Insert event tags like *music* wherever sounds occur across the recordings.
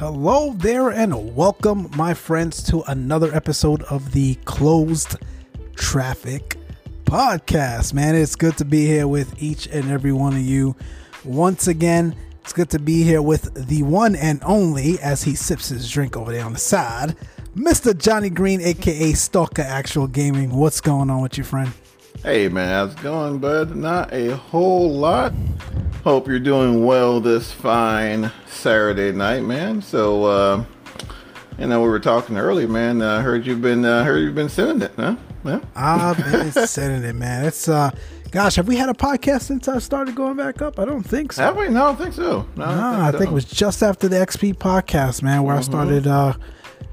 Hello there, and welcome, my friends, to another episode of the Closed Traffic Podcast. Man, it's good to be here with each and every one of you once again. It's good to be here with the one and only, as he sips his drink over there on the side, Mr. Johnny Green, aka Stalker Actual Gaming. What's going on with you, friend? Hey man, how's it going, bud? Not a whole lot. Hope you're doing well this fine Saturday night, man. So, uh, you know, we were talking earlier, man. I uh, heard you've been, uh, heard you've been sending it, huh? Yeah. I've been *laughs* sending it, man. It's, uh, gosh, have we had a podcast since I started going back up? I don't think so. Have we? No, I don't think so. No, no I, think, I so. think, it was just after the XP podcast, man, where mm-hmm. I started, uh,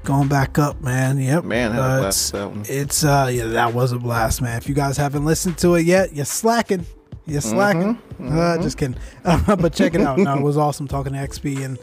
going back up, man. Yep. Man, uh, it's, it's uh yeah, that was a blast, man. If you guys haven't listened to it yet, you're slacking. You're slacking. Mm-hmm. Uh, mm-hmm. just kidding. *laughs* but check it out. No, it was awesome talking to XP and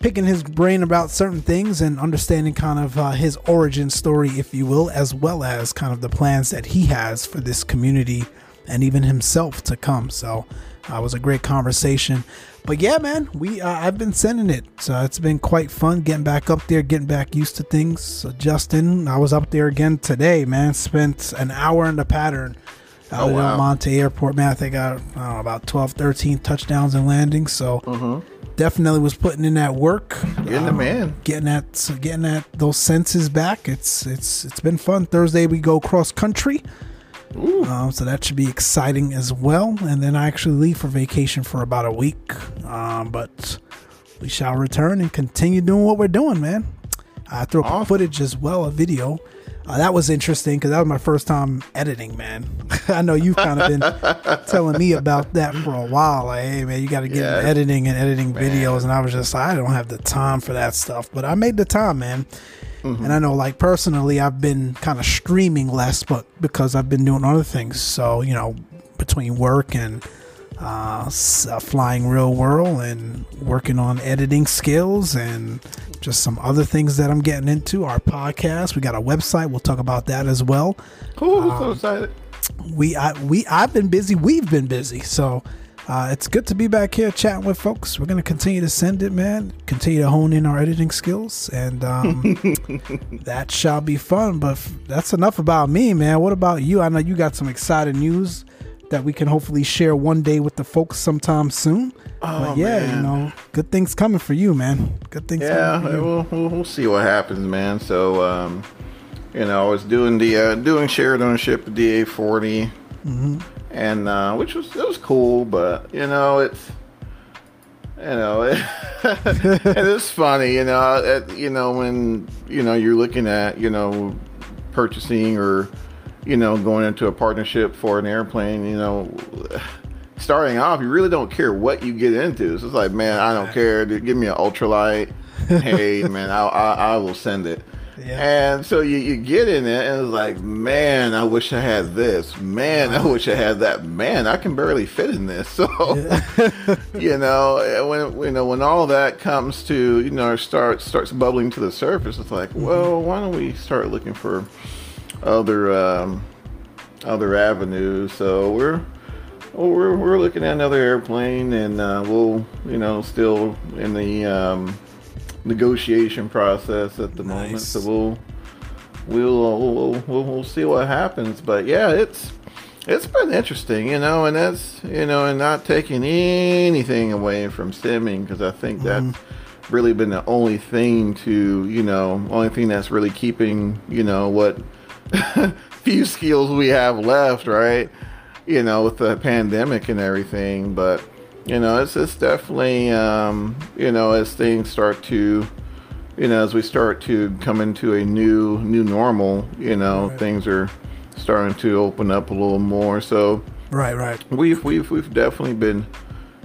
picking his brain about certain things and understanding kind of uh, his origin story, if you will, as well as kind of the plans that he has for this community and even himself to come. So uh, it was a great conversation. But yeah, man, we uh, I've been sending it, so it's been quite fun getting back up there, getting back used to things, adjusting. I was up there again today, man. Spent an hour in the pattern out oh, wow. Monte Airport, man. I think I, I don't know about 12, 13 touchdowns and landings. So mm-hmm. definitely was putting in that work. Getting the um, man, getting that, getting that those senses back. It's it's it's been fun. Thursday we go cross country. Um, so that should be exciting as well. And then I actually leave for vacation for about a week. Um, but we shall return and continue doing what we're doing, man. I threw awesome. footage as well, a video uh, that was interesting because that was my first time editing, man. *laughs* I know you've kind of been *laughs* telling me about that for a while. Like, hey, man, you got to get yeah. editing and editing man. videos. And I was just like, I don't have the time for that stuff. But I made the time, man. Mm-hmm. And I know, like, personally, I've been kind of streaming less, but because I've been doing other things. So, you know, between work and uh, uh, flying real world and working on editing skills and just some other things that I'm getting into. Our podcast, we got a website. We'll talk about that as well. Cool, um, so excited. We I we I've been busy. We've been busy. So uh, it's good to be back here chatting with folks. We're gonna continue to send it, man. Continue to hone in our editing skills, and um, *laughs* that shall be fun. But f- that's enough about me, man. What about you? I know you got some exciting news that we can hopefully share one day with the folks sometime soon. Oh, but yeah, man. you know, good things coming for you, man. Good things. Yeah, we'll, we'll, we'll see what happens, man. So, um, you know, I was doing the uh, doing shared ownership of DA 40 mm-hmm. and uh, which was it was cool, but you know, it's you know, *laughs* it, it's funny, you know, it, you know when you know you're looking at you know purchasing or you know, going into a partnership for an airplane, you know, starting off, you really don't care what you get into. It's like, man, I don't care. Dude, give me an ultralight. hey, *laughs* man, I, I, I will send it. Yeah. And so you, you get in it, and it's like, man, I wish I had this. Man, I wish I had that. Man, I can barely fit in this. *laughs* So, yeah. you know, when you know when all that comes to you know start starts bubbling to the surface, it's like, mm-hmm. well, why don't we start looking for other um, other avenues. So we're we're we're looking at another airplane, and uh, we'll you know still in the um, negotiation process at the nice. moment. So we'll we'll, we'll we'll we'll see what happens. But yeah, it's it's been interesting, you know, and that's you know, and not taking anything away from simming because I think mm-hmm. that's really been the only thing to you know, only thing that's really keeping you know what *laughs* few skills we have left, right? You know, with the pandemic and everything. But you know, it's it's definitely um, you know as things start to you know as we start to come into a new new normal, you know, right. things are starting to open up a little more. So right, right. We've we've we've definitely been.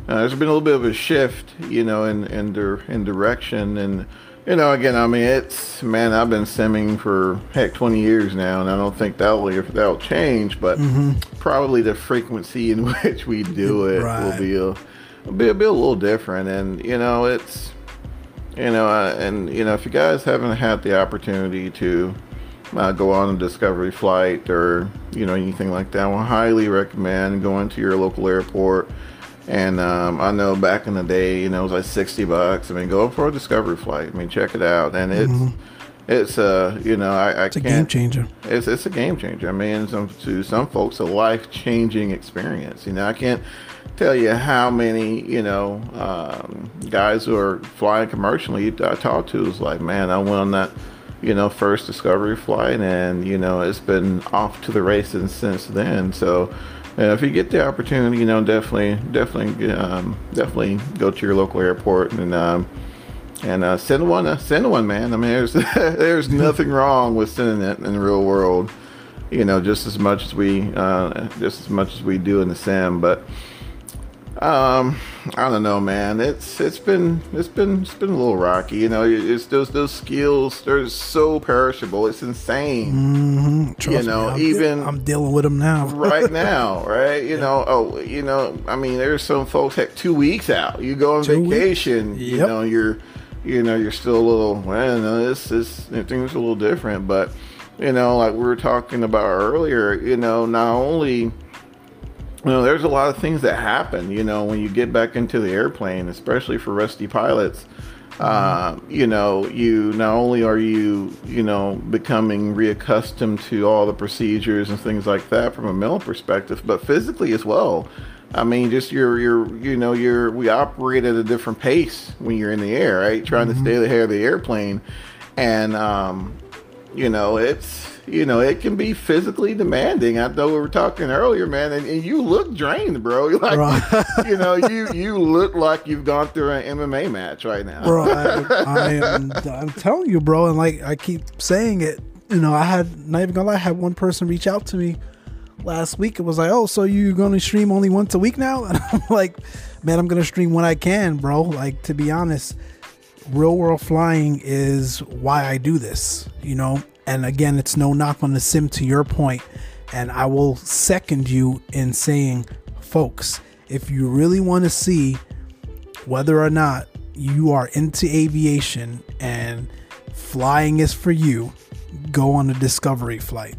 Uh, there's been a little bit of a shift, you know, in in, in direction and you know, again, I mean, it's man. I've been simming for heck twenty years now, and I don't think that'll that'll change. But mm-hmm. probably the frequency in *laughs* which we do it right. will be a, be a, be a little different. And you know, it's you know, uh, and you know, if you guys haven't had the opportunity to uh, go on a discovery flight or you know anything like that, I would highly recommend going to your local airport And um, I know back in the day, you know, it was like sixty bucks. I mean, go for a discovery flight. I mean, check it out, and it's Mm-hmm. it's uh you know I, I It's a game changer. it's it's a game changer. I mean, some, to some folks, a life changing experience. You know, I can't tell you how many you know um, guys who are flying commercially I talk to is like, man, I went on that you know first discovery flight, and you know it's been off to the races since then. So. If you get the opportunity, you know, definitely, definitely, um, definitely go to your local airport and um, and uh, send one, uh, send one, man. I mean, there's *laughs* there's nothing wrong with sending it in the real world. You know, just as much as we, uh, just as much as we do in the sim. But um, I don't know, man. It's it's been it's been it's been a little rocky. You know, it's those those skills. They're so perishable. It's insane. Mm-hmm. Trust know, me, I'm even- de- I'm dealing with them now. *laughs* right now, right? You know, oh, you know, I mean, there's some folks heck two weeks out. You go on Two vacation, you know, you're, you know, you're still a little. Well, no, this this things a little different, but you know, like we were talking about earlier, you know, not only. You know, there's a lot of things that happen, you know, when you get back into the airplane, especially for rusty pilots. Uh, you know, you not only are you, you know, becoming reaccustomed to all the procedures and things like that from a mental perspective, but physically as well. I mean, just you're, you're, you know, you're, we operate at a different pace when you're in the air, right? Trying to stay ahead of the airplane. And, um, you know, it's, you know, it can be physically demanding. I know we were talking earlier, man, and, and you look drained, bro. You're *laughs* like, Right. you know, you you look like you've gone through an MMA match right now. bro. I, *laughs* I am. I'm telling you, bro. And like I keep saying it, you know, I had not even gonna lie. I had one person reach out to me last week. It was like, oh, so you're gonna stream only once a week now? *laughs* And I'm like, man, I'm gonna stream when I can, bro. Like to be honest, real world flying is why I do this. You know, and again, it's no knock on the sim. To your point, and I will second you in saying, folks, if you really want to see whether or not you are into aviation and flying is for you, go on a discovery flight.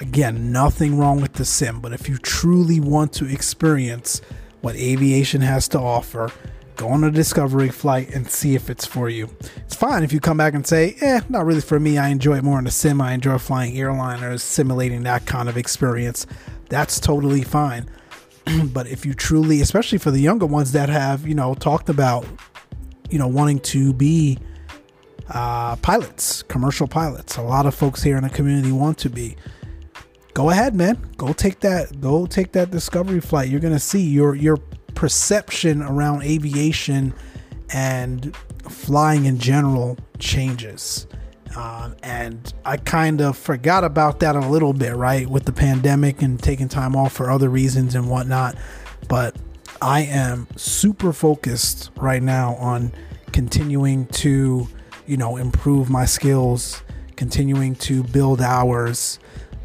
Again, nothing wrong with the sim, but if you truly want to experience what aviation has to offer, go on a discovery flight and see if it's for you. It's fine if you come back and say, eh, not really for me. I enjoy it more in the sim. I enjoy flying airliners, simulating that kind of experience. That's totally fine *clears throat* but if you truly especially for the younger ones that have you know talked about you know wanting to be uh, pilots commercial pilots a lot of folks here in the community want to be go ahead man go take that go take that discovery flight you're gonna see your your perception around aviation and flying in general changes um, and I kind of forgot about that a little bit, right, with the pandemic and taking time off for other reasons and whatnot. But I am super focused right now on continuing to, you know, improve my skills, continuing to build hours.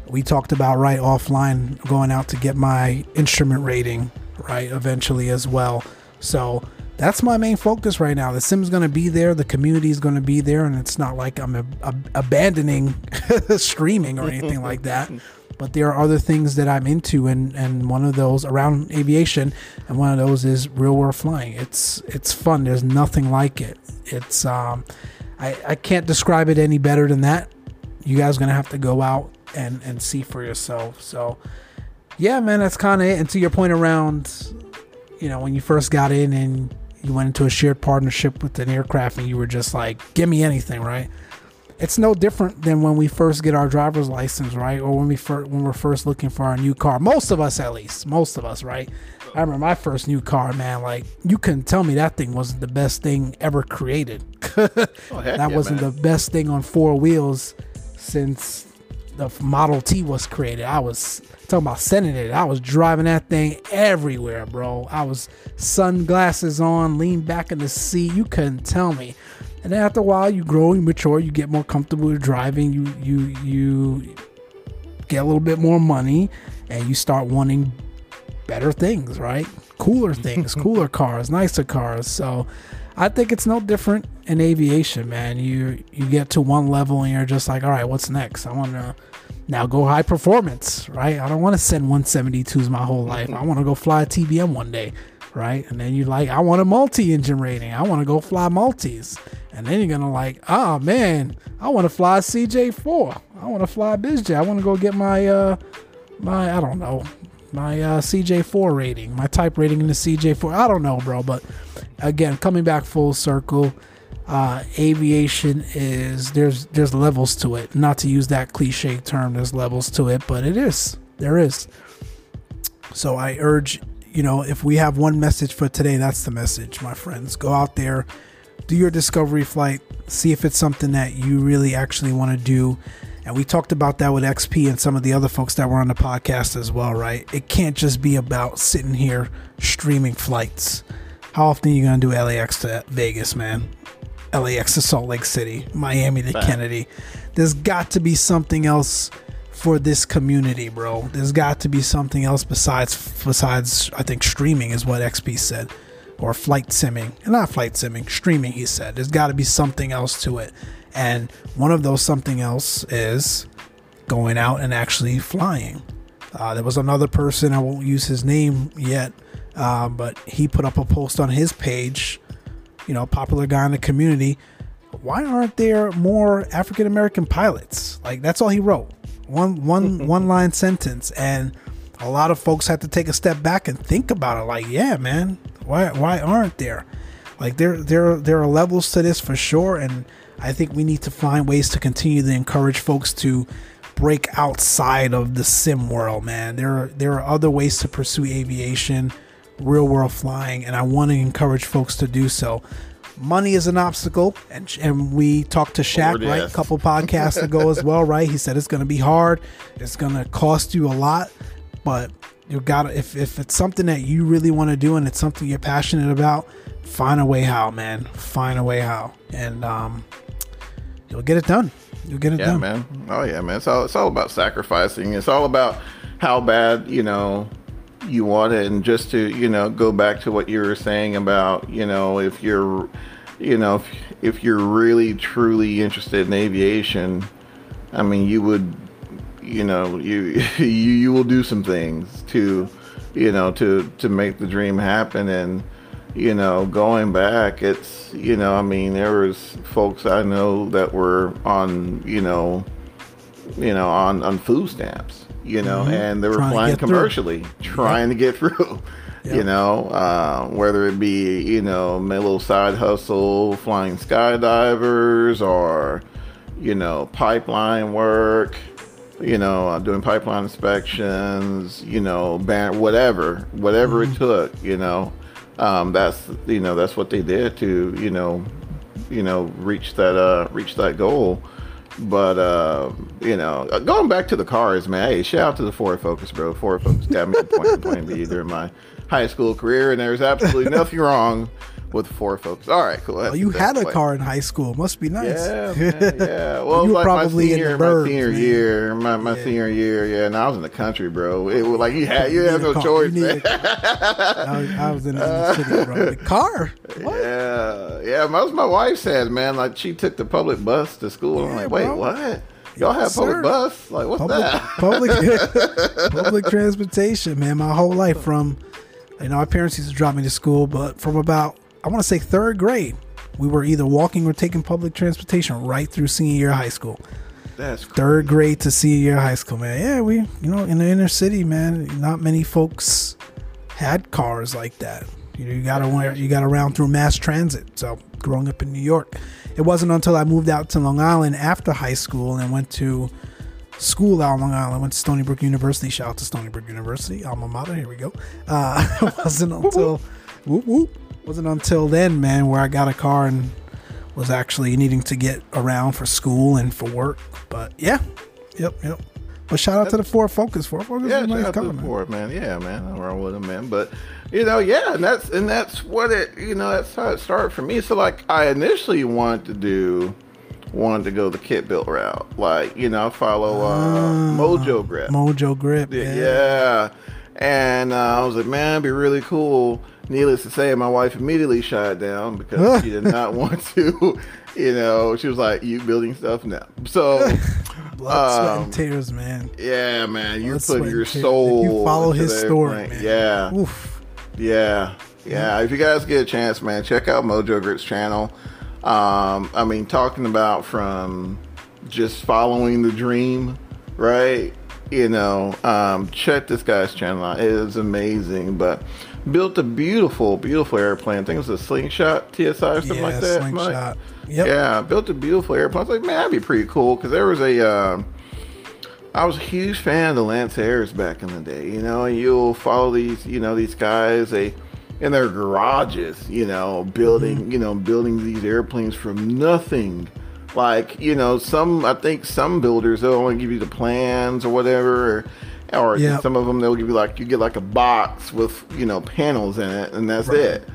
We talked about right offline going out to get my instrument rating, right, eventually as well. So that's my main focus right now. The sim's going to be there, the community is going to be there, and it's not like I'm a, a, abandoning *laughs* streaming or anything like that. *laughs* But there are other things that I'm into, and, and one of those around aviation, and one of those is real world flying. It's it's fun. There's nothing like it. It's um, I I can't describe it any better than that. You guys are gonna have to go out and and see for yourself. So yeah, man, that's kind of it. And to your point around you know, when you first got in and you went into a shared partnership with an aircraft and you were just like, give me anything, right? It's no different than when we first get our driver's license, right? Or when we first when we're first looking for our new car. Most of us, at least, most of us, right? I remember my first new car, man. Like you couldn't tell me that thing wasn't the best thing ever created. *laughs* Oh, that yeah, wasn't man. the best thing on four wheels since the Model T was created. I was talking about sending it. I was driving that thing everywhere, bro. I was sunglasses on, leaned back in the seat. You couldn't tell me. And then after a while, you grow, you mature, you get more comfortable with driving. You you you get a little bit more money, and you start wanting better things, right? Cooler things, *laughs* cooler cars, nicer cars. So I think it's no different in aviation, man. You you get to one level and you're just like, all right, what's next? I want to now go high performance, right? I don't want to send 172s my whole life. I want to go fly a TBM one day, right? And then you're like, I want a multi-engine rating. I want to go fly multis. And then you're gonna like, oh man, I want to fly CJ4. I want to fly BizJet. I want to go get my uh my I don't know my uh, CJ4 rating, my type rating in the CJ4. I don't know, bro, but again, coming back full circle, uh, aviation is there's there's levels to it. Not to use that cliche term, there's levels to it, but it is there is. So I urge, you know, if we have one message for today, that's the message, my friends. Go out there, do your discovery flight, see if it's something that you really actually want to do. And we talked about that with XP and some of the other folks that were on the podcast as well, right? It can't just be about sitting here streaming flights. How often are you going to do LAX to Vegas, man? LAX to Salt Lake City, Miami to Kennedy. There's got to be something else for this community, bro. There's got to be something else besides besides I think streaming is what XP said or flight simming. Not flight simming, streaming he said. There's got to be something else to it. And one of those something else is going out and actually flying. Uh, there was another person, I won't use his name yet, uh, but he put up a post on his page, you know, popular guy in the community. Why aren't there more African American pilots? Like that's all he wrote. One one *laughs* one line sentence. And a lot of folks had to take a step back and think about it. Like, yeah, man, why why aren't there? Like there there there are levels to this for sure, and I think we need to find ways to continue to encourage folks to break outside of the sim world, man. There are there are other ways to pursue aviation, real world flying, and I want to encourage folks to do so. Money is an obstacle, and and we talked to Shaq Lord, right yes. a couple podcasts ago as well, *laughs* right? He said it's going to be hard, it's going to cost you a lot, but you got to if if it's something that you really want to do and it's something you're passionate about, find a way how, man. Find a way how, and um, you'll get it done. You'll get it Yeah, done. man. Oh yeah, man. It's all it's all about sacrificing. It's all about how bad you know you want it, and just to you know go back to what you were saying about you know if you're you know if, if you're really truly interested in aviation, I mean you would you know you *laughs* you you will do some things to you know to to make the dream happen and you know, going back, it's, you know, I mean, there was folks I know that were on, you know, you know, on, on food stamps, you know, Mhm. and they were Trying flying get through. commercially, trying to get through, *laughs* you know, uh, whether it be, you know, my little side hustle, flying skydivers or, you know, pipeline work, you know, uh, doing pipeline inspections, you know, ban- whatever, whatever it took, you know, um, that's you know that's what they did to you know, you know, reach that uh, reach that goal. But uh, you know, uh, going back to the cars, man. Hey, shout out to the Ford Focus, bro. Ford Focus got me point A to point *laughs* B during my high school career, and there's absolutely nothing wrong with Ford Focus. All right, cool. Oh, you had a car in high school. Must be nice. Yeah, man, *laughs* yeah. Well, You were like probably my in the senior, my senior man. year, my, my Yeah. senior year, yeah. And I was in the country, bro. It was like you had you You had no car. choice. I, was, I was in the city, bro. The car? What? Yeah, yeah. Most my wife said, man, like she took the public bus to school. I'm like, wait, bro. what? Y'all have Yes, public sir. bus? Like, what's Public, that? *laughs* public, *laughs* public transportation, man. My whole life from, you know, my parents used to drop me to school, but from about, I want to say third grade, we were either walking or taking public transportation right through senior year high school. That's third grade to senior year high school, man. Yeah, we, you know, in the inner city, man, not many folks had cars like that. You know, you gotta you gotta round through mass transit. So growing up in New York, it wasn't until I moved out to Long Island after high school and went to school out on Long Island. went to Stony Brook University. Shout out to Stony Brook University, alma mater. Here we go. Uh, *laughs* it wasn't until whoop whoop. Wasn't until then, man, where I got a car and was actually needing to get around for school and for work. But yeah, yep, yep. But shout out to the Ford Focus. Ford Focus yeah, is a nice shout out to car, man. Ford, man. Yeah, man, I'm wrong with them, man. But you know, yeah, and that's and that's what it. You know, that's how it started for me. So like, I initially wanted to do, wanted to go the kit built route. Like, you know, follow uh, Ah, Mojo Grip. Mojo Grip. Yeah. Yeah. And uh, I was like, man, it'd be really cool. Needless to say, my wife immediately shot it down because she did not *laughs* want to, you know, she was like, you building stuff now. So, *laughs* Blood, sweat, Um, and tears, man. yeah, man, you're Blood, sweat, putting your soul. You follow his story, man. Yeah. Oof. Yeah. Yeah, if you guys get a chance, man, check out Mojo Grip's channel. Um, I mean, talking about from just following the dream, right? You know, um, check this guy's channel out. It is amazing. But built a beautiful, beautiful airplane. I think it was a slingshot TSI or something Yeah, like that. Slingshot. Yep. Yeah, built a beautiful airplane. I was like, man, that'd be pretty cool because there was a. Uh, I was a huge fan of the Lancairs back in the day. You know, you'll follow these, you know, these guys. They in their garages, you know, building, Mm-hmm. you know, building these airplanes from nothing. Like, you know, some I think some builders they'll only give you the plans or whatever, or, or Yeah. some of them they'll give you like you get like a box with you know panels in it, and that's Right. it.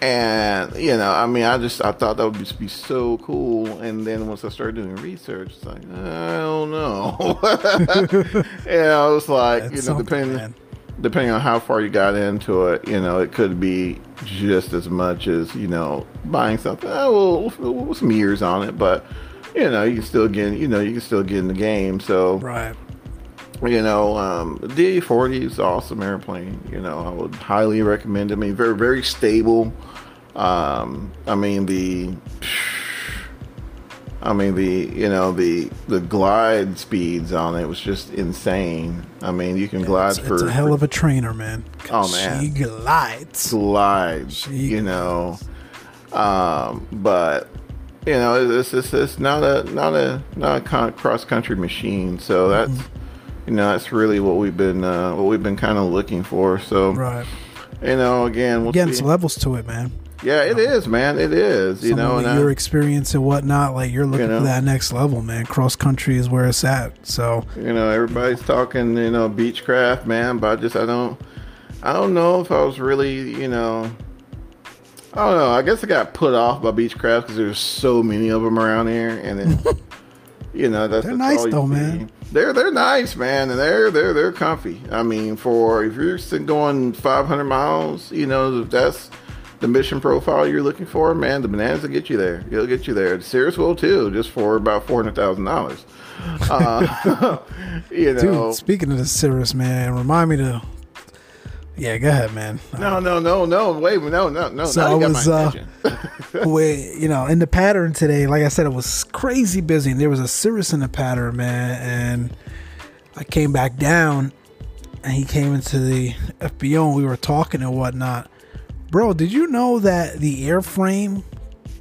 And you know, I mean, I just I thought that would just be so cool. And then once I started doing research, it's like I don't know. *laughs* and I was like, That's you know, depending man. depending on how far you got into it, you know, it could be just as much as you know buying something. Oh, well, with some years on it, but you know, you can still get, you know, you can still get in the game. So Right. You know, um, the DA40 is an awesome airplane. You know, I would highly recommend it. I mean, very, very stable. Um, I mean, the, I mean, the, you know, the, the glide speeds on it was just insane. I mean, you can glide It's, for, it's a hell of a trainer, man. Oh, man. She glides. glides, She you know. Um, but you know, it's, it's it's not a not a not a cross country machine. So that's Mm-hmm. You know that's really what we've been uh, what we've been kind of looking for. So Right. you know, again, we'll Getting see. some levels to it, man. yeah, it is, man. It is. You know, and I- your experience and whatnot, like you're looking know. for that next level, man. Cross country is where it's at. So you know everybody's talking you know beechcraft man but i just i don't i don't know if i was really you know i don't know i guess i got put off by beechcraft because there's so many of them around here and then *laughs* you know that's They're that's nice you though, see. man. They're they're nice man and they're they're they're comfy i mean for if you're going 500 miles you know if that's the mission profile you're looking for, man, the Bonanzas will get you there. It'll get you there. The Cirrus will too, just for about four hundred thousand dollars. Uh, *laughs* you know, Dude, speaking of the Cirrus, man, remind me to. Yeah, go ahead, man. No, no, no, no. Wait, no, no, no. So I was, uh, *laughs* we, you know, in the pattern today, like I said, it was crazy busy, and there was a Cirrus in the pattern, man. And I came back down, and he came into the FBO, and we were talking and whatnot. Bro, did you know that the airframe,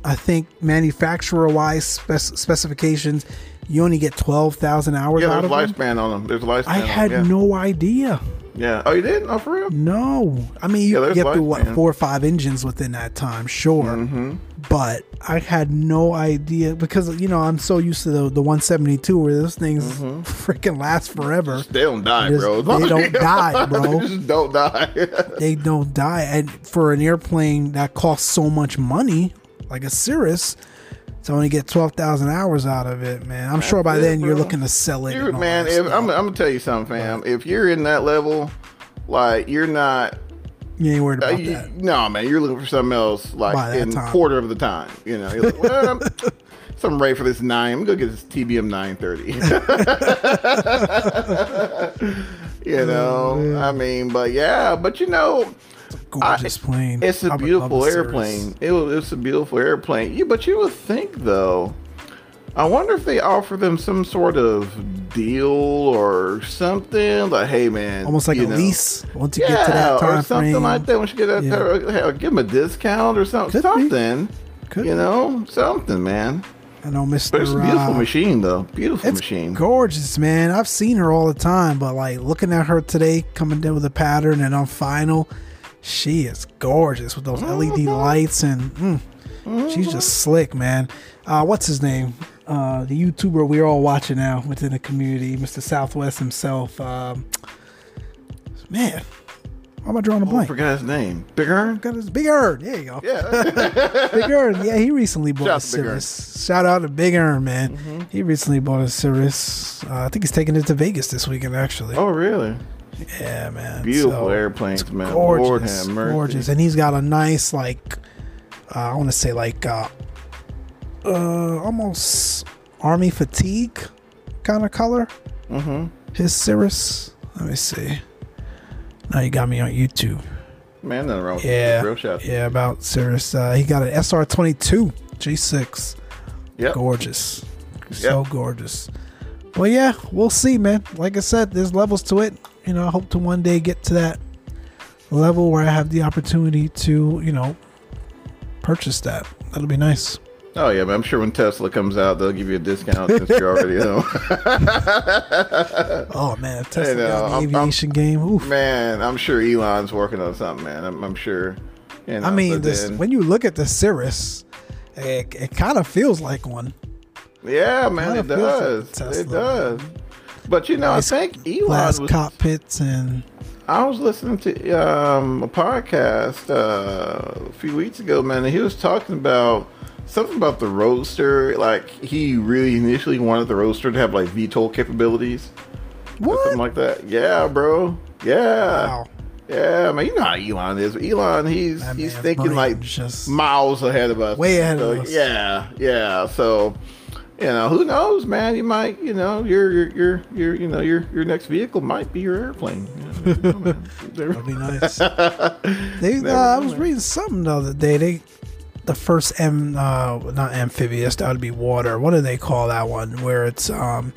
I think manufacturer-wise spec- specifications, you only get twelve thousand hours yeah, out there's of a them? lifespan on them. There's lifespan. I had them, yeah. no idea. Yeah. Oh, you didn't? Oh, for real? No, I mean you Yeah, get through what lifespan. four or five engines within that time, sure. Mm-hmm. But I had no idea because you know I'm so used to the the 172 where those things Mm-hmm. *laughs* freaking last forever. They don't die, Just- bro. they don't *laughs* die, bro. *laughs* they don't die. They don't die, and for an airplane that costs so much money, like a Cirrus, to only get 12,000 hours out of it, man. I'm sure by then you're looking to sell it. You're, and all man, if. I'm, I'm gonna tell you something, fam. If you're in that level, like you're not. you ain't worried Uh, about you, that. no, man, you're looking for something else, like in time. quarter of the time. You know, you're like, well, I'm, *laughs* I'm ready for this nine. I'm gonna go get this TBM 930. *laughs* *laughs* you know, I mean, but yeah, but you know, Gorgeous plane. it's a I beautiful airplane. It was, it's a beautiful airplane. You, but you would think though. I wonder if they offer them some sort of deal or something. Like, hey man, Almost like a know, lease once you yeah, get to that or something frame. like that. Once you get that, Yeah. hell, give them a discount or something. Could something, you be. know, something, man. I know, Mr. But it's a beautiful uh, machine, though. Beautiful It's machine. gorgeous, man. I've seen her all the time, but like looking at her today, coming in with a pattern and on final, she is gorgeous with those LED lights and mm, she's just slick, man. Uh, what's his name? Uh, the YouTuber we're all watching now within the community, Mr. Southwest himself. Um, man, why am I drawing a blank? forgot his name. Big Earn. Got his Big Earn. There you go. Yeah. *laughs* Big Earn. Yeah, he recently bought Shout a out to Big Earn. Cirrus. Shout out to Big Earn, man. Mm-hmm. He recently bought a Cirrus. Uh, I think he's taking it to Vegas this weekend, actually. oh, really? Yeah, man. Beautiful So, airplanes, man. Gorgeous. Lord have mercy. Gorgeous. And he's got a nice, like, uh, I want to say, like, uh, uh, almost army fatigue kind of color. Mm-hmm. His Cirrus. Let me see. Now you got me on YouTube. Man, nothing wrong with Yeah, yeah. About Cirrus, uh, he got an SR twenty two G6. Yep. Gorgeous, so gorgeous. Well, yeah, we'll see, man. Like I said, there's levels to it. You know, I hope to one day get to that level where I have the opportunity to, you know, purchase that. That'll be nice. Oh yeah, but I'm sure when Tesla comes out, they'll give you a discount since you're already home. *laughs* *laughs* Oh man, Tesla know, got I'm- the aviation game. Oof. man, I'm sure Elon's working on something, man. I'm, I'm sure. You know, I mean, this, then- when you look at the Cirrus, it, it kind of feels like one. yeah, man, it feels like does. Tesla, it does. But you know, I think Elon Glass was. cockpits and I was listening to um, a podcast uh, a few weeks ago, man, and he was talking about something about the Roadster. Like he really initially wanted the Roadster to have like VTOL capabilities, what? something like that. Yeah, bro. Yeah. Wow. Yeah, man, you know how Elon is. Elon, he's That he's thinking like just- miles ahead of us. Way ahead of us. Yeah, yeah. So, you know, who knows, man? You might, you know, your your your your you know your your next vehicle might be your airplane. You know, man. *laughs* That'd be nice. *laughs* they, uh, I was reading something the other day. They, the first m, uh, not amphibious, that would be water. What do they call that one? Where it's um,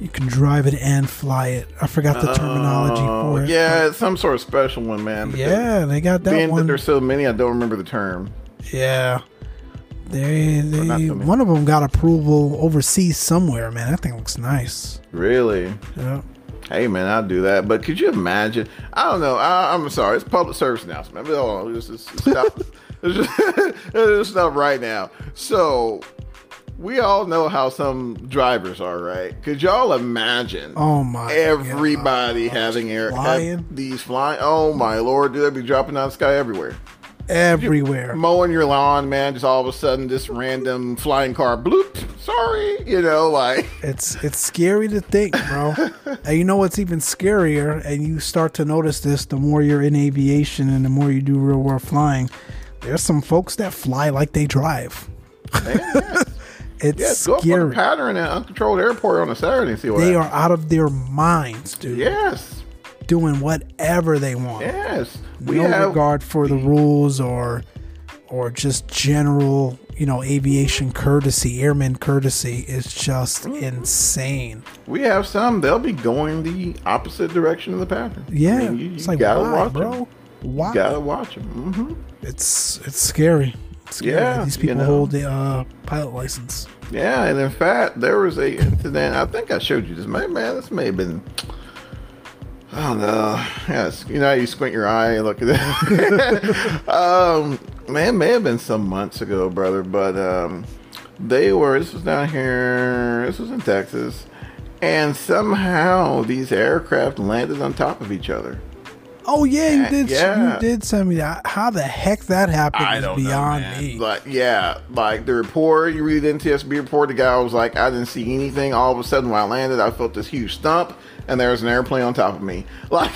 you can drive it and fly it. I forgot the terminology Oh, for it. yeah, it's some sort of special one, man. yeah, they got that Being that one. there's so many, I don't remember the term. Yeah. They, they one of them got approval overseas somewhere, man. That thing looks nice. Really? Yeah. Hey man, I'll do that. But could you imagine? I don't know. I, I'm sorry. It's public service announcement. Hold on. Just, just stop. *laughs* *laughs* stop right now. So we all know how some drivers are, right? Could y'all imagine? Oh my Everybody having air Flying? these flying. Oh my lord, Do They'd be dropping out of the sky everywhere. Everywhere. Mowing your lawn, man. Just all of a sudden, this random flying car. Bloop. Sorry. You know, like. It's it's scary to think, bro. *laughs* and you know what's even scarier, and you start to notice this the more you're in aviation and the more you do real world flying. There's some folks that fly like they drive. Man, *laughs* yeah. It's go up on scary. a pattern at uncontrolled airport on a Saturday and see what They happens. are out of their minds, dude. Yes, Doing whatever they want. yes. We no have regard for the rules or or just general, you know, aviation courtesy, airman courtesy is just Mm-hmm. insane. we have some. They'll be going the opposite direction of the pattern. Yeah, I mean, you, you like gotta why, watch bro? them. Why? You gotta watch them. Mm-hmm. It's it's scary. It's scary. Yeah, these you people know. hold the uh, pilot license. Yeah, and in fact, there was a incident. I think I showed you this. Man, man, this may have been. I don't know. Yes, you know, how you squint your eye and look at it. *laughs* um, man, may have been some months ago, brother, but um, they were. This was down here. This was in Texas, and somehow these aircraft landed on top of each other. Oh yeah, you did. Yeah. You did send me that. How the heck that happened is beyond man. me. Like, yeah, like the report, you read the NTSB report, the guy was like, I didn't see anything. All of a sudden, when I landed, I felt this huge thump, and there was an airplane on top of me. *laughs* Like,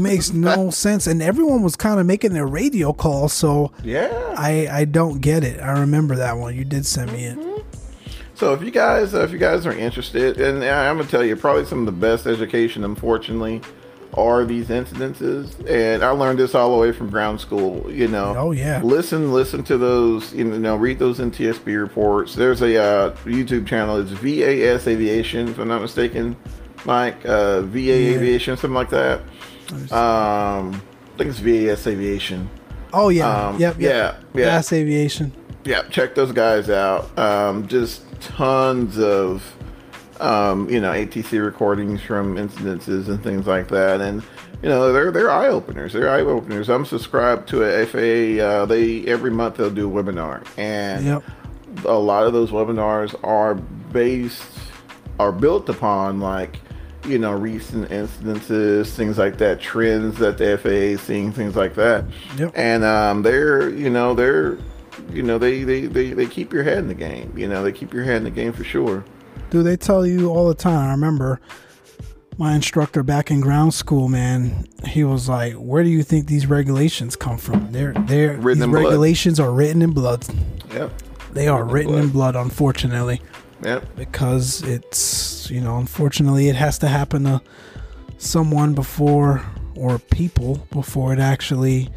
makes *laughs* no sense. And everyone was kind of making their radio call, so yeah. I I don't get it. I remember that one. You did send me it. So if you guys, uh, if you guys are interested, and I- I'm gonna tell you, probably some of the best education, unfortunately, are these incidences. And I learned this all the way from ground school. You know. Oh, yeah. Listen, listen to those. You know, read those NTSB reports. There's a uh, YouTube channel. It's VAS Aviation, if I'm not mistaken. Mike, uh, VA Aviation, something like that. Um, I think it's VAS Aviation. Oh yeah, Um, yep, yep. yeah, yeah. VAS aviation. yeah, check those guys out. Um, just tons of, um, you know, ATC recordings from incidences and things like that, and you know, they're they're eye openers. They're eye openers. I'm subscribed to a FAA. Uh, they every month they'll do a webinar, and Yep. a lot of those webinars are based are built upon like you know recent incidences things like that trends that the faa is seeing things like that Yep. and um, they're you know they're you know they, they they they keep your head in the game you know they keep your head in the game for sure Do they tell you all the time. I remember my instructor back in ground school, man, he was like, Where do you think these regulations come from? They're they're Written these in blood. regulations are written in blood. yep They are written in blood, unfortunately. Yep Because it's you know, unfortunately it has to happen to someone before or people before it actually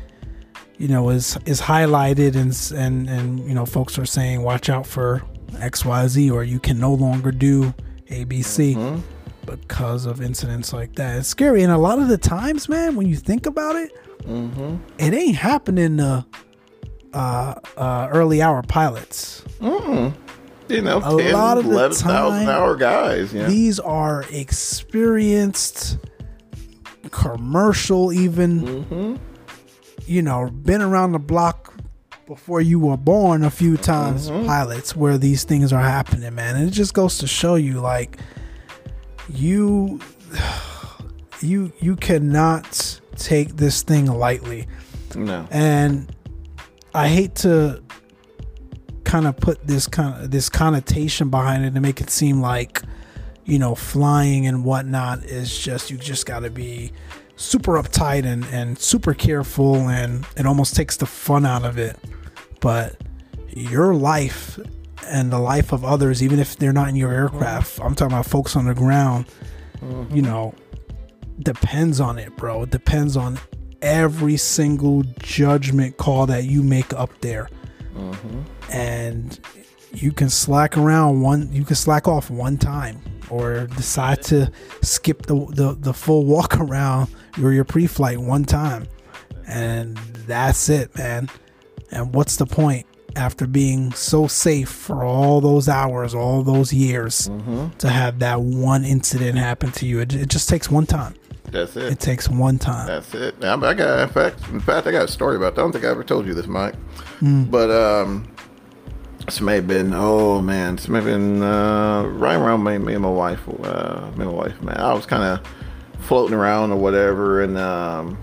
you know is is highlighted and and and you know folks are saying watch out for xyz or you can no longer do abc mm-hmm. because of incidents like that it's scary and a lot of the times man when you think about it mm-hmm. it ain't happening to uh, uh, early hour pilots Mm-mm. You know a 10, lot of the time hour guys yeah. these are experienced commercial even mm-hmm you know, been around the block before you were born a few times mm-hmm. pilots where these things are happening, man. And it just goes to show you like you *sighs* you you cannot take this thing lightly. No. And I hate to kind of put this kind of this connotation behind it to make it seem like you know flying and whatnot is just you just got to be super uptight and, and super careful and it almost takes the fun out of it. But your life and the life of others, even if they're not in your aircraft, I'm talking about folks on the ground, mm-hmm. you know, depends on it, bro. It depends on every single judgment call that you make up there. Mm-hmm. And you can slack around one, you can slack off one time or decide to skip the, the, the full walk *laughs* around or your pre-flight one time. And that's it man. And what's the point after being so safe for all those hours all those years mm-hmm. to have that one incident happen to you? It, it, just takes one time. That's it. It takes one time. That's it. I, I got in fact in fact i got a story about that i don't think i ever told you this mike. Mm. but um this may have been oh man this may have been uh, right around me, me and my wife uh, me and my wife man. I was kind of floating around or whatever and um,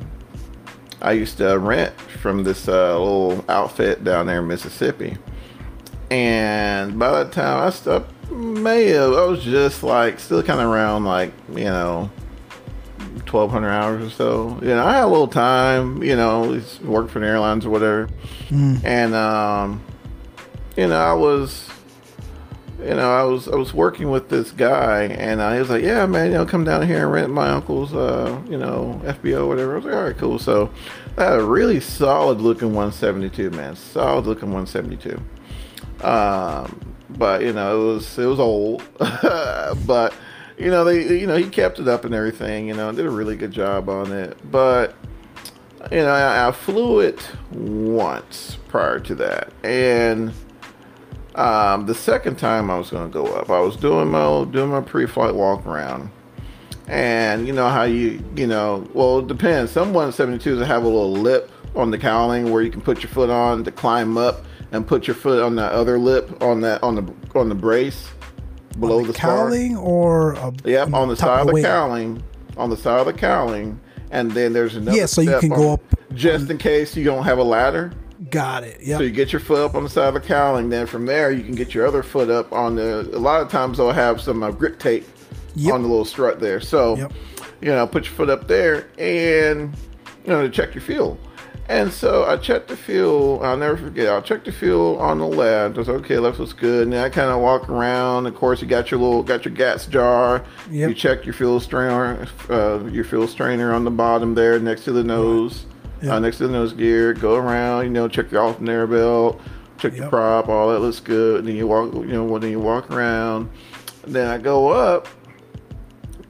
i used to rent from this uh, little outfit down there in mississippi. And by the time i stopped may have i was just like still kind of around like you know 1200 hours or so. You know i had a little time you know worked for the airlines or whatever. Mm. and um you know, I was, you know, I was I was working with this guy, and uh, he was like, "Yeah, man, you know, come down here and rent my uncle's, uh, you know, FBO, whatever." I was like, "All right, cool." So, I had a really solid looking 172, man, solid looking 172. Um, but you know, it was it was old, *laughs* but you know, they you know he kept it up and everything. You know, did a really good job on it, but you know, I, I flew it once prior to that, and um, the second time I was going to go up, I was doing my doing my pre-flight walk around, and you know how you you know well it depends. Some 172s have a little lip on the cowling where you can put your foot on to climb up and put your foot on that other lip on that on the on the brace below the, the cowling star. or a, yep on the side of the cowling on the side of the cowling and then there's another yeah so you can go up just in case you don't have a ladder Got it. Yeah. So you get your foot up on the side of the cowling, then from there you can get your other foot up on the. A lot of times they'll have some uh, grip tape yep. on the little strut there. So, yep. you know, put your foot up there and you know to check your fuel. And so I checked the fuel. I'll never forget. I'll check the fuel on the left. I was okay. Left was good. And then I kind of walk around. Of course, you got your little, got your gas jar. Yep. You check your fuel strainer, uh, your fuel strainer on the bottom there, next to the nose yep. uh, next to the nose gear. Go around, you know, check your alternator belt, check yep. your prop, all that looks good. And then you walk, you know, then you walk around. Then I go up,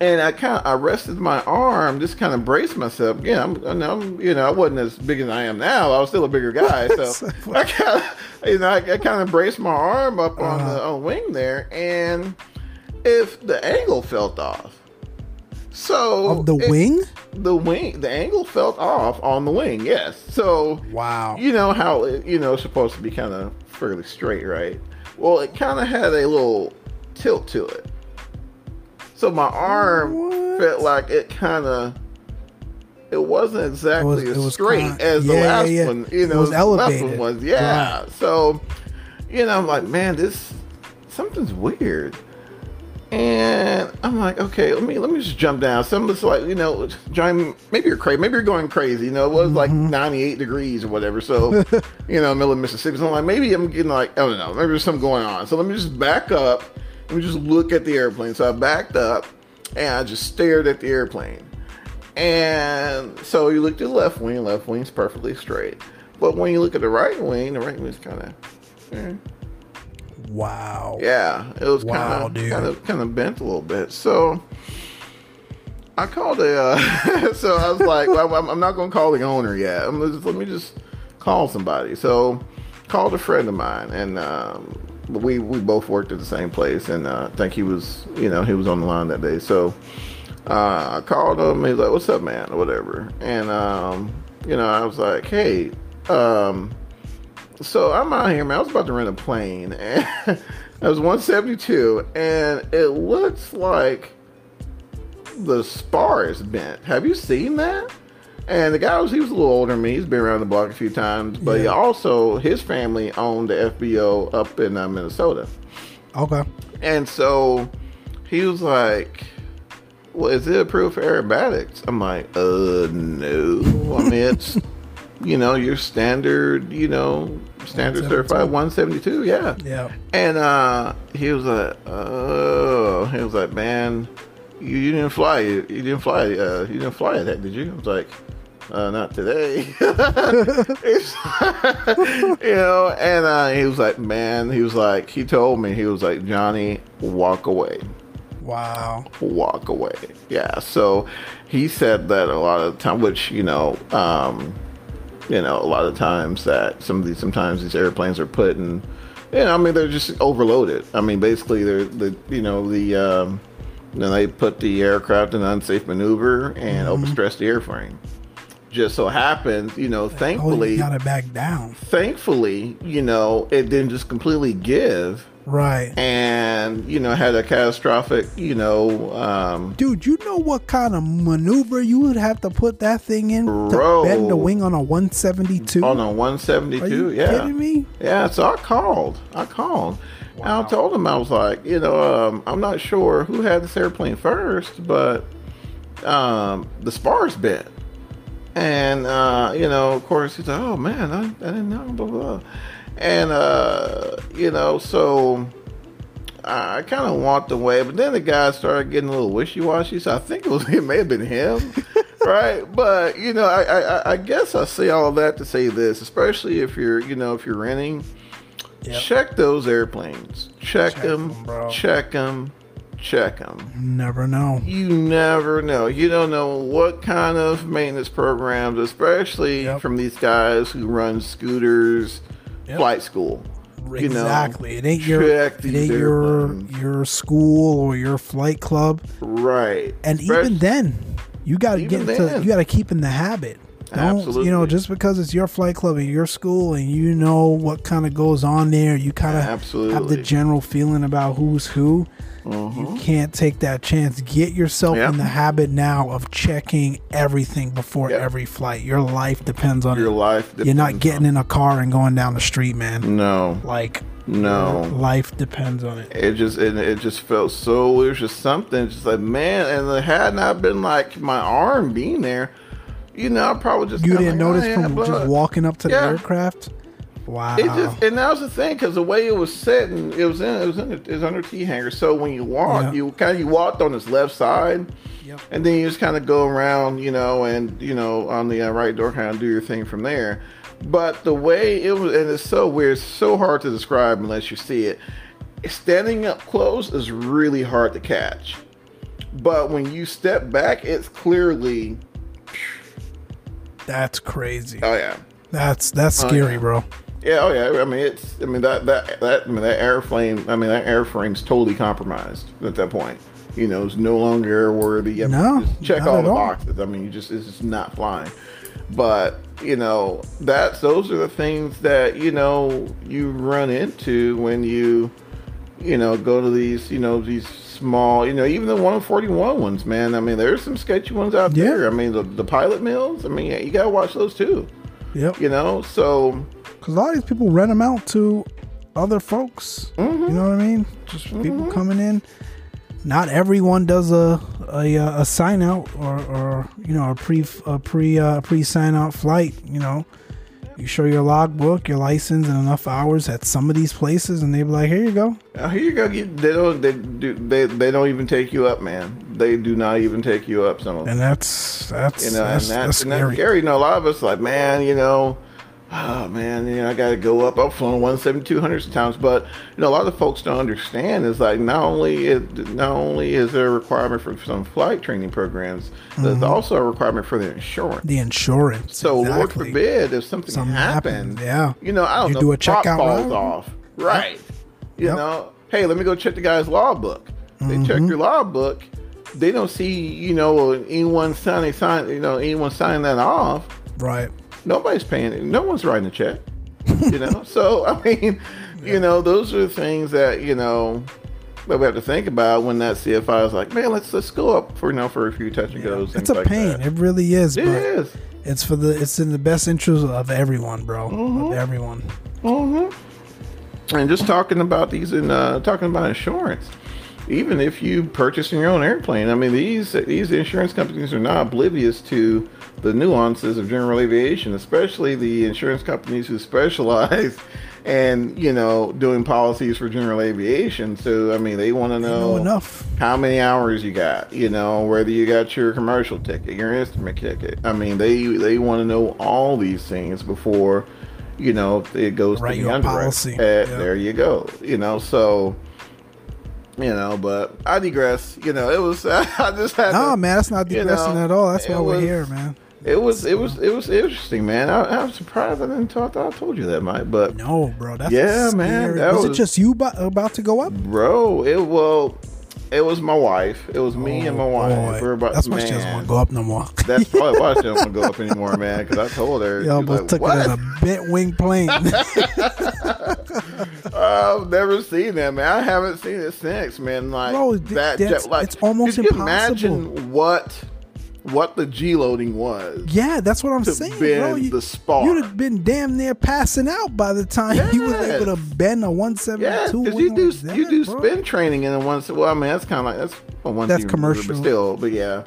and I kind of I rested my arm, just kind of braced myself. Yeah, I'm, I'm, you know, I wasn't as big as I am now. I was still a bigger *laughs* guy, so *laughs* I kind of, you know, I, I kind of braced my arm up on uh-huh. the on wing there, and if the angle felt off, so of the it, wing, the wing, the angle felt off on the wing. Yes. So wow. You know how it, you know it's supposed to be kind of fairly straight, right? Well, it kind of had a little tilt to it. So my arm what? felt like it kind of. It wasn't exactly it was, as straight kinda, as the last yeah, yeah. one. You know, it was elevated. One was. Yeah. So, you know, I'm like, man, this something's weird. And I'm like, okay, let me let me just jump down. Somebody's like, you know, John, maybe you're crazy. Maybe you're going crazy. You know, it was mm-hmm. like 98 degrees or whatever. So, *laughs* you know, middle of Mississippi. So I'm like, maybe I'm getting like, I don't know, maybe there's something going on. So let me just back up. Let me just look at the airplane. So I backed up and I just stared at the airplane. And so you look at the left wing, left wing's perfectly straight. But when you look at the right wing, the right wing's kind of, eh. Wow. yeah, it was Wow, kind of kind of kind of bent a little bit. So I called a. Uh, *laughs* so I was like, well, I'm, I'm not going to call the owner yet. I'm gonna just, let me just call somebody. So called a friend of mine, and um, we we both worked at the same place, and uh, I think he was, you know, he was on the line that day. So uh, I called him. He's like, "What's up, man?" or whatever. And um, you know, I was like, "Hey." Um, so I'm out here, man. I was about to rent a plane, and *laughs* I was 172, and it looks like the spar is bent. Have you seen that? And the guy was he was a little older than me. He's been around the block a few times, but he also his family owned the FBO up in uh, Minnesota, Okay. and so he was like, "Well, is it approved for aerobatics?" I'm like, "Uh, no. I mean, it's *laughs* you know your standard, you know, standard 172. certified 172. Yeah." Yeah. And uh, he was like, "Oh," he was like, "Man, you, you didn't fly. You, you didn't fly. Uh, you didn't fly that, did you?" I was like, uh, "Not today." *laughs* *laughs* You know, and uh, he was like, "Man," he was like, he told me, he was like, "Johnny, walk away." Wow. walk away. Yeah. So he said that a lot of the time, which you know, um, you know, a lot of times that some of these sometimes these airplanes are put in. Yeah, I mean, they're just overloaded. I mean, basically, they're the you know the um, then they put the aircraft in unsafe maneuver and overstress the airframe. Just so happens, you know, Oh, thankfully, got it back down. thankfully, you know, it didn't just completely give Right. and you know had a catastrophic you know um Dude, you know what kind of maneuver you would have to put that thing in Bro. to bend the wing on a 172? on a Are 172 you yeah kidding me? yeah so i called i called and i told him i was like you know um i'm not sure who had this airplane first but um the spars bent and uh you know of course he's like oh man i, I didn't know blah blah blah. And uh you know so I, kind of walked away, but then the guy started getting a little wishy-washy. So I think it was *laughs* it may have been him, *laughs* right? But you know, I, I I guess I say all of that to say this, especially if you're you know if you're renting, Yep. check those airplanes, check, Check them, 'em, bro. check them, check them. Never know. You never know. You don't know what kind of maintenance programs, especially Yep. from these guys who run scooters, Yep. flight school. You know, exactly. it ain't your it ain't your your school or your flight club. Right. And Fresh- even then, you got to get into you got to keep in the habit. Don't you know just because it's your flight club and your school and you know what kind of goes on there, you kind of have the general feeling about who's who. Mhm. You can't take that chance. Get yourself in the habit now of checking everything before every flight. Your life depends on it. Your it. life. You're not getting in a car and going down the street, man. No, Like no. life depends on it. It just it, it just felt so. Was just something. Just like man, and it had not been like my arm being there. You know, I probably just You didn't like, oh, notice yeah, from just walking up to the aircraft. Wow. It just and that was the thing because the way it was sitting, it was in it was in it was under T hangar. So when you walk, Yeah. you kind of you walked on his left side, Yep. and then you just kind of go around, you know, and you know on the uh, right door, kind of do your thing from there. But the way it was, and it's so weird, it's so hard to describe unless you see it. Standing up close is really hard to catch, but when you step back, it's clearly, That's crazy. oh yeah, That's that's Oh, scary, yeah. bro. Yeah, oh yeah. I mean, it's. I mean that that that. I mean that airplane. I mean that airframe's totally compromised at that point. You know, it's no longer airworthy. I No, check all the all. boxes. I mean, you just it's just not flying. But you know, that's those are the things that you know you run into when you you know go to these you know these small you know even the 141 ones man i mean there's some sketchy ones out Yeah. there i mean the, the pilot mills i mean you gotta watch those too Yep. you know so Because a lot of these people rent them out to other folks. Mm-hmm. You know what I mean? Just people coming in. Not everyone does a a, uh, a sign out or, or you know a pre a pre uh, pre sign out flight. You know, You show your logbook, your license, and enough hours at some of these places, and they be like, "Here you go." Now, here you go. Get, they don't. They do. They, they don't even take you up, man. They do not even take you up. Some of them. And that's that's you know, that's, and that's, that's and that's scary. scary. You know, a lot of us like, man, you know, oh man, you know, I got to go up. I've flown one seventy two hundred times, but you know, a lot of folks don't understand is like not only is not only is there a requirement for some flight training programs, there's Mm-hmm. also a requirement for the insurance. the insurance. So Lord forbid if something, Something happened, yeah. you know, I don't You know, do a checkout falls route. off, right? You Yep. know, hey, let me go check the guy's law book. They check Mm-hmm. your logbook. They don't see, you know, anyone signing, sign, you know, anyone signing that off. Right. Nobody's paying it. No one's writing a check. You know, *laughs* so I mean, you know, those are things that you know that we have to think about when that CFI is like, man, let's let's go up for you know for a few touch and goes. It's a like pain. that. It really is. It but is. It's for the. It's in the best interest of everyone, bro. Mm-hmm. Of everyone. hmm And just talking about these and uh, talking about insurance, even if you purchase your own airplane, I mean these these insurance companies are not oblivious to the nuances of general aviation, especially the insurance companies who *laughs* specialize and you know doing policies for general aviation. So I mean they want to Know know enough. how many hours you got, you know, whether you got your commercial ticket, your instrument ticket. I mean, they they want to know all these things before, you know, it goes Write to the underwriter. policy. Eh, Yeah. There you go. You know, so you know, but I digress. You know, it was *laughs* I just had No, to, man, that's not you know, at all. That's why we're here, man. It was it was it was interesting, man. I, was surprised I didn't talk. I told you that, Mike, but No, bro. That's Yeah, scary. man, that was, it just you about, about to go up? bro, it well, it was my wife. It was me and my Oh, wife. boy. We were about That's why she doesn't want to go up no more. *laughs* That's probably why she don't want to go up *laughs* anymore, man. Because I told her, You was almost like, took "What?" it as a bent wing plane. I've never seen that, man. I haven't seen it since, man. Like Bro, th- that, that's- like it's almost you impossible. imagine what what the G loading was. yeah, that's what I'm saying, bro. You, the spar. You'd have been damn near passing out by the time you was able to bend a Yeah, 172 because you do that, you do bro. spin training in a one. Well, I mean that's kind of like that's a one. That's team maneuver, commercial. but still, but yeah.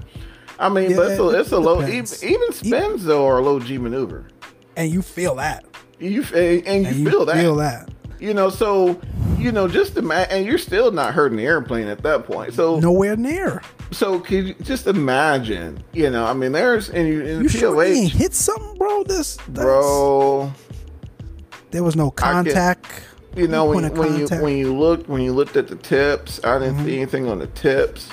I mean, Yeah, but it's a, it's a low. Even, even spins though are a low G maneuver. And you feel that. You and, and you And you feel that. Feel that. You know, so you know, just ima- and you're still not hurting the airplane at that point. So Nowhere near. So could you just imagine? You know, I mean, there's in, in You sure you POH, hit something, bro? This, bro. There was no contact. You know, No when, when you when you looked when you looked at the tips, I didn't Mm-hmm. see anything on the tips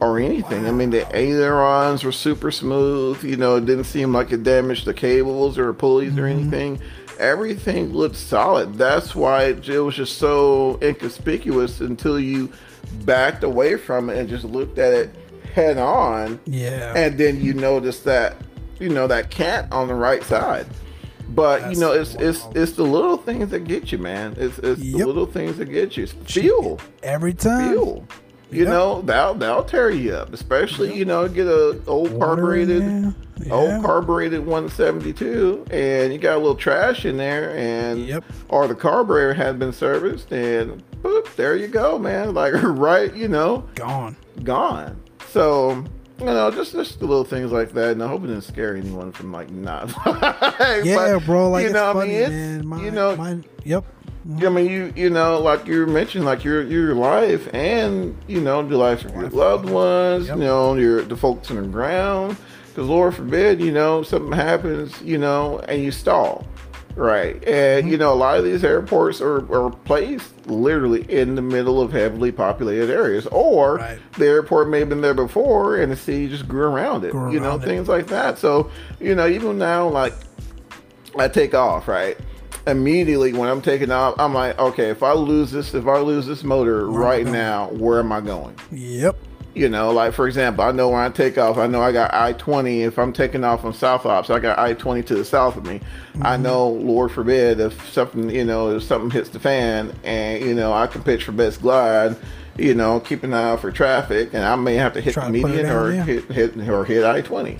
or anything. I mean, the ailerons were super smooth. You know, it didn't seem like it damaged the cables or pulleys or Mm-hmm. anything. Everything looked solid. That's why it, was just so inconspicuous until you backed away from it and just looked at it head on. Yeah. and then you notice that you know that cat on the right side but That's you know it's it's wild. it's the little things that get you man it's it's the little things that get you It's fuel Every time. fuel you Yep. know that'll that'll tear you up especially you know get a old Water carbureted there. old carbureted 172 and you got a little trash in there and Yep. or the carburetor had been serviced and boop there you go man *laughs* like right you know Gone. gone. So you know, just just the little things like that, and I hope it didn't scare anyone from like not. *laughs* Yeah, But, bro. Like you it's know, I mean, it's- man. My, you know, my, yep. I mean, you you know, like you mentioned, like your your life, and you know, the lives of your loved ones, Yep. you know, your the folks on the ground. Because Lord forbid, you know, something happens, you know, and you stall, right? And Mm-hmm. you know, a lot of these airports are, are placed literally in the middle of heavily populated areas, or Right. the airport may have been there before, and the city just grew around it, Grew you know, it. things like that. So, you know, even now, like I take off, right? Immediately when I'm taking off, I'm like, okay, if I lose this, if I lose this motor right now, where am I going? Yep. You know, like for example, I know when I take off, I know I got I 20. If I'm taking off on South Ops, I got I 20 to the south of me. Mm-hmm. I know, Lord forbid, if something, you know, if something hits the fan and, you know, I can pitch for best glide, you know, keep an eye out for traffic and I may have to hit Try the to put it median down or there. hit, hit, or hit I 20.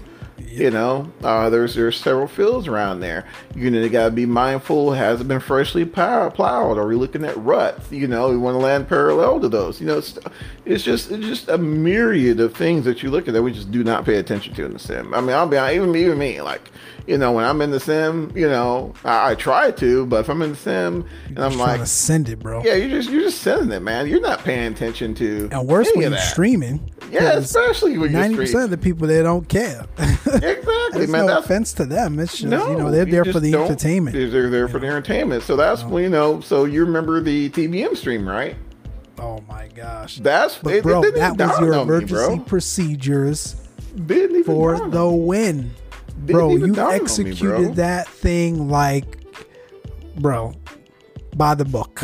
You know, uh, there's there's several fields around there. You know, you got to be mindful. Has it been freshly plowed? Are we looking at ruts? You know, we want to land parallel to those. You know, it's, it's just it's just a myriad of things that you look at that we just do not pay attention to in the sim. I mean, I'll be honest, even even me, like you know, when I'm in the sim, you know, I, I try to, but if I'm in the sim and I'm like, send it, bro. yeah, you're just you're just sending it, man. You're not paying attention to And worse when you're streaming. Yeah, especially when you're ninety percent of the people they don't care. *laughs* Exactly, man. no offense to them. It's just no, you know they're you there for the entertainment. They're there for the entertainment. So that's when you know. So you remember the TBM stream, right? Oh my gosh. That's But it- it bro, didn't that was your on me, emergency procedures for the win. Bro, you on me, executed bro. that thing like bro, by the book.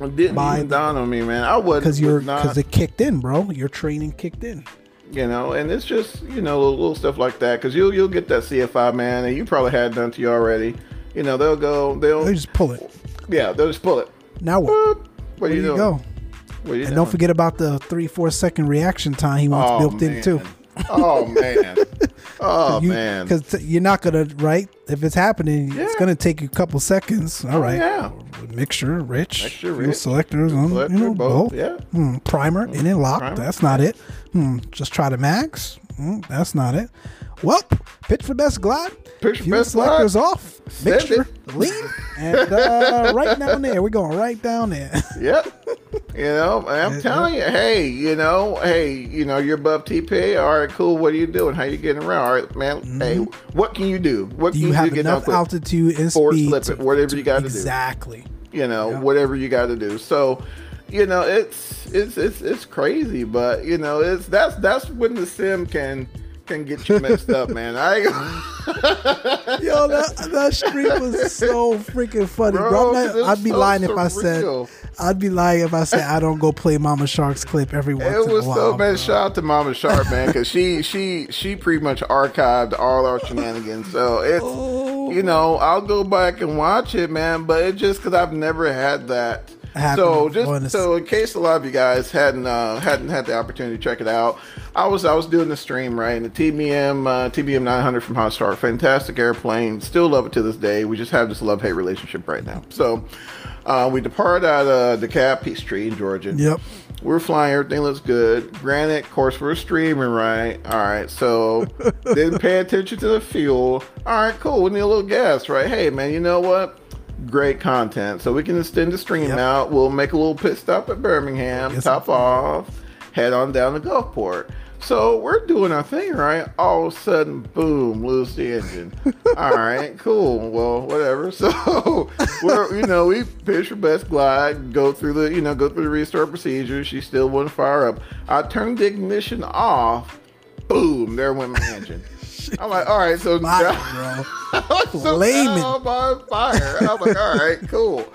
It didn't by even dawn on me, man. I wasn't Because you're because it kicked in, bro. Your training kicked in. you know, and it's just you know little, little stuff like that. Because you'll you'll get that CFI man, and you probably had done to you already. You know, they'll go, they'll They just pull it. yeah, they'll just pull it. Now what? Boop. What Where do you you go? You And doing? don't forget about the three, four second reaction time he wants Oh, built in too. Oh man. *laughs* Oh man. Because you're not gonna right if it's happening, it's Yeah. Oh, gonna take you a couple seconds. All right, yeah. mixture, rich, Mixture, fuel rich, selectors, um, Selector, you know, both, both. Yeah. Hmm, primer in and lock. Primer. That's not it. Hmm, just try the max. Hmm, that's not it. Well, pitch for best glide. Pitch for Fuel best glide. selectors off. Send Mixture, lean, and uh, right down there. We're going right down there. *laughs* Yep. You know, I'm telling you, hey, you know, hey, you know, you're above TPA. All right, cool. What are you doing? How you getting around? All right, man. Hey, what can you do? What Do can you have to down enough altitude and Forward speed? slip it, whatever you gotta do. Exactly. you know Yeah. whatever you got to do so you know it's it's it's it's crazy but you know it's that's that's when the sim can can get you messed up man i *laughs* Yo, that, that stream was so freaking funny, bro. Bro, it was I'd be so lying if I said. I'd be lying if I said I don't go play Mama Shark's clip every once it in a while. It was so man bro. shout out to mama Shark, man because she she she pretty much archived all our shenanigans so it's Oh. you know i'll go back and watch it man but it's just because i've never had that so just the- so in case a lot of you guys hadn't uh, hadn't had the opportunity to check it out, I was I was doing the stream right, and the TBM uh, TBM 900 from Hot Start, fantastic airplane, still love it to this day. We just have this love hate relationship right now. So uh, we depart out of DeKalb Peachtree in Georgia. Yep. We're flying, everything looks good. Granted, of course, we're streaming, right? All right, so *laughs* didn't pay attention to the fuel. All right, cool. We need a little gas, right? Hey, man, you know what? Great content. So we can extend the stream Yep. out. We'll make a little pit stop at Birmingham, Yes, top off, head on down to Gulfport. So we're doing our thing, right? All of a sudden, boom, lose the engine. *laughs* All right, cool. Well, whatever. *laughs* So we're, you know, we pitch for best glide, go through the, you know, go through the restart procedure. She still wouldn't fire up. I turned the ignition off. Boom, there went my engine. *laughs* I'm like, all right, so Fire, now, bro. *laughs* so now I'm on fire. I'm like, all right, cool.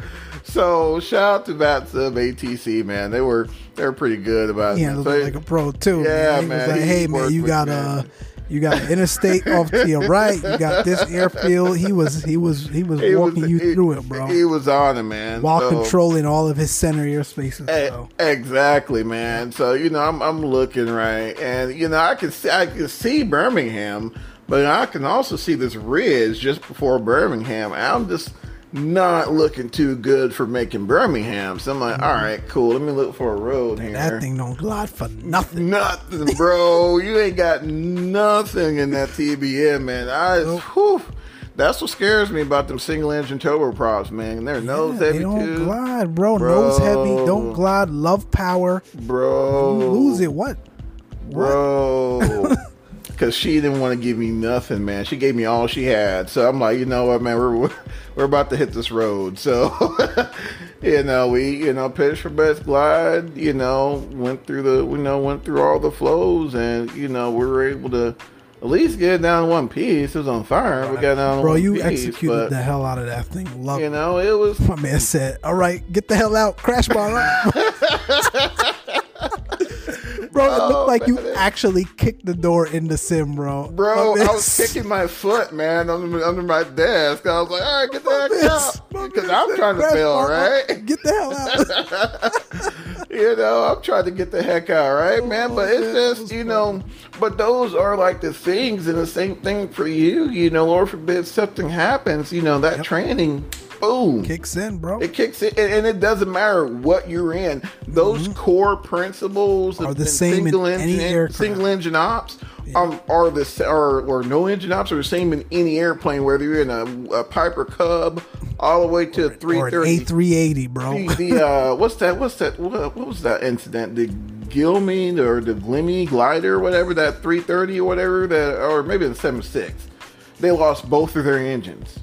So shout out to VATSIM ATC, man. They were they were pretty good about He it. handled So like a pro too. Yeah, man. Man, like, he "Hey, man, you got a. uh. You got interstate off to your right. You got this *laughs* airfield." He was he was he was he was- walking you he- through it, bro, He was on it, man. while So- controlling all of his center airspaces. E- eh, So. Exactly, man. So you know, I'm I'm looking right, and you know, I can see I can see Birmingham, but I can also see this ridge just before Birmingham. I'm just not looking too good for making Birmingham. So I'm like, mm. all right, cool. Let me look for a road here. That thing don't glide for nothing. Nothing, bro. *laughs* you ain't got nothing in that TBM, man. I, whew, that's what scares me about them single engine turboprops, man. They're nose heavy they don't too, glide, bro. Nose heavy, don't glide. Love power. bro. You lose it. What? bro. *laughs* Because she didn't want to give me nothing, man. She gave me all she had. So I'm like, you know what, man, we're we're about to hit this road. So, *laughs* you know, we you know pitched for best glide. You know, went through the you know went through all the flows, and you know we were able to at least get down one piece. It was on fire. We got down Bro, you piece, executed but, the hell out of that thing. Love You know, it was My man said, "All right, get the hell out, crash bar out." *laughs* bro, it Oh, looked like you actually kicked the door in the sim, bro. Bro, I was kicking my foot, man, under, under my desk. I was like, all right, get the heck man- out. Because I'm trying to "Crash bail, right? Get the hell out. *laughs* you know, I'm trying to get the heck out, right, oh, man? But it's just, you know, but those are like the things, and the same thing for you, you know, Lord forbid something happens, you know, that yep. training, boom, kicks in, bro. It kicks in, and, it doesn't matter what you're in. Those mm-hmm. core principles are the same in engine, any aircraft. single engine ops um, are the or, or no engine ops are the same in any airplane, whether you're in a, a Piper Cub all the way to a 330 A380, bro. The, the uh, what's that? What's that? What, what, was that incident? The Gilmy or the Glimmy glider, or whatever that 330 or whatever that, or maybe the 76. They lost both of their engines.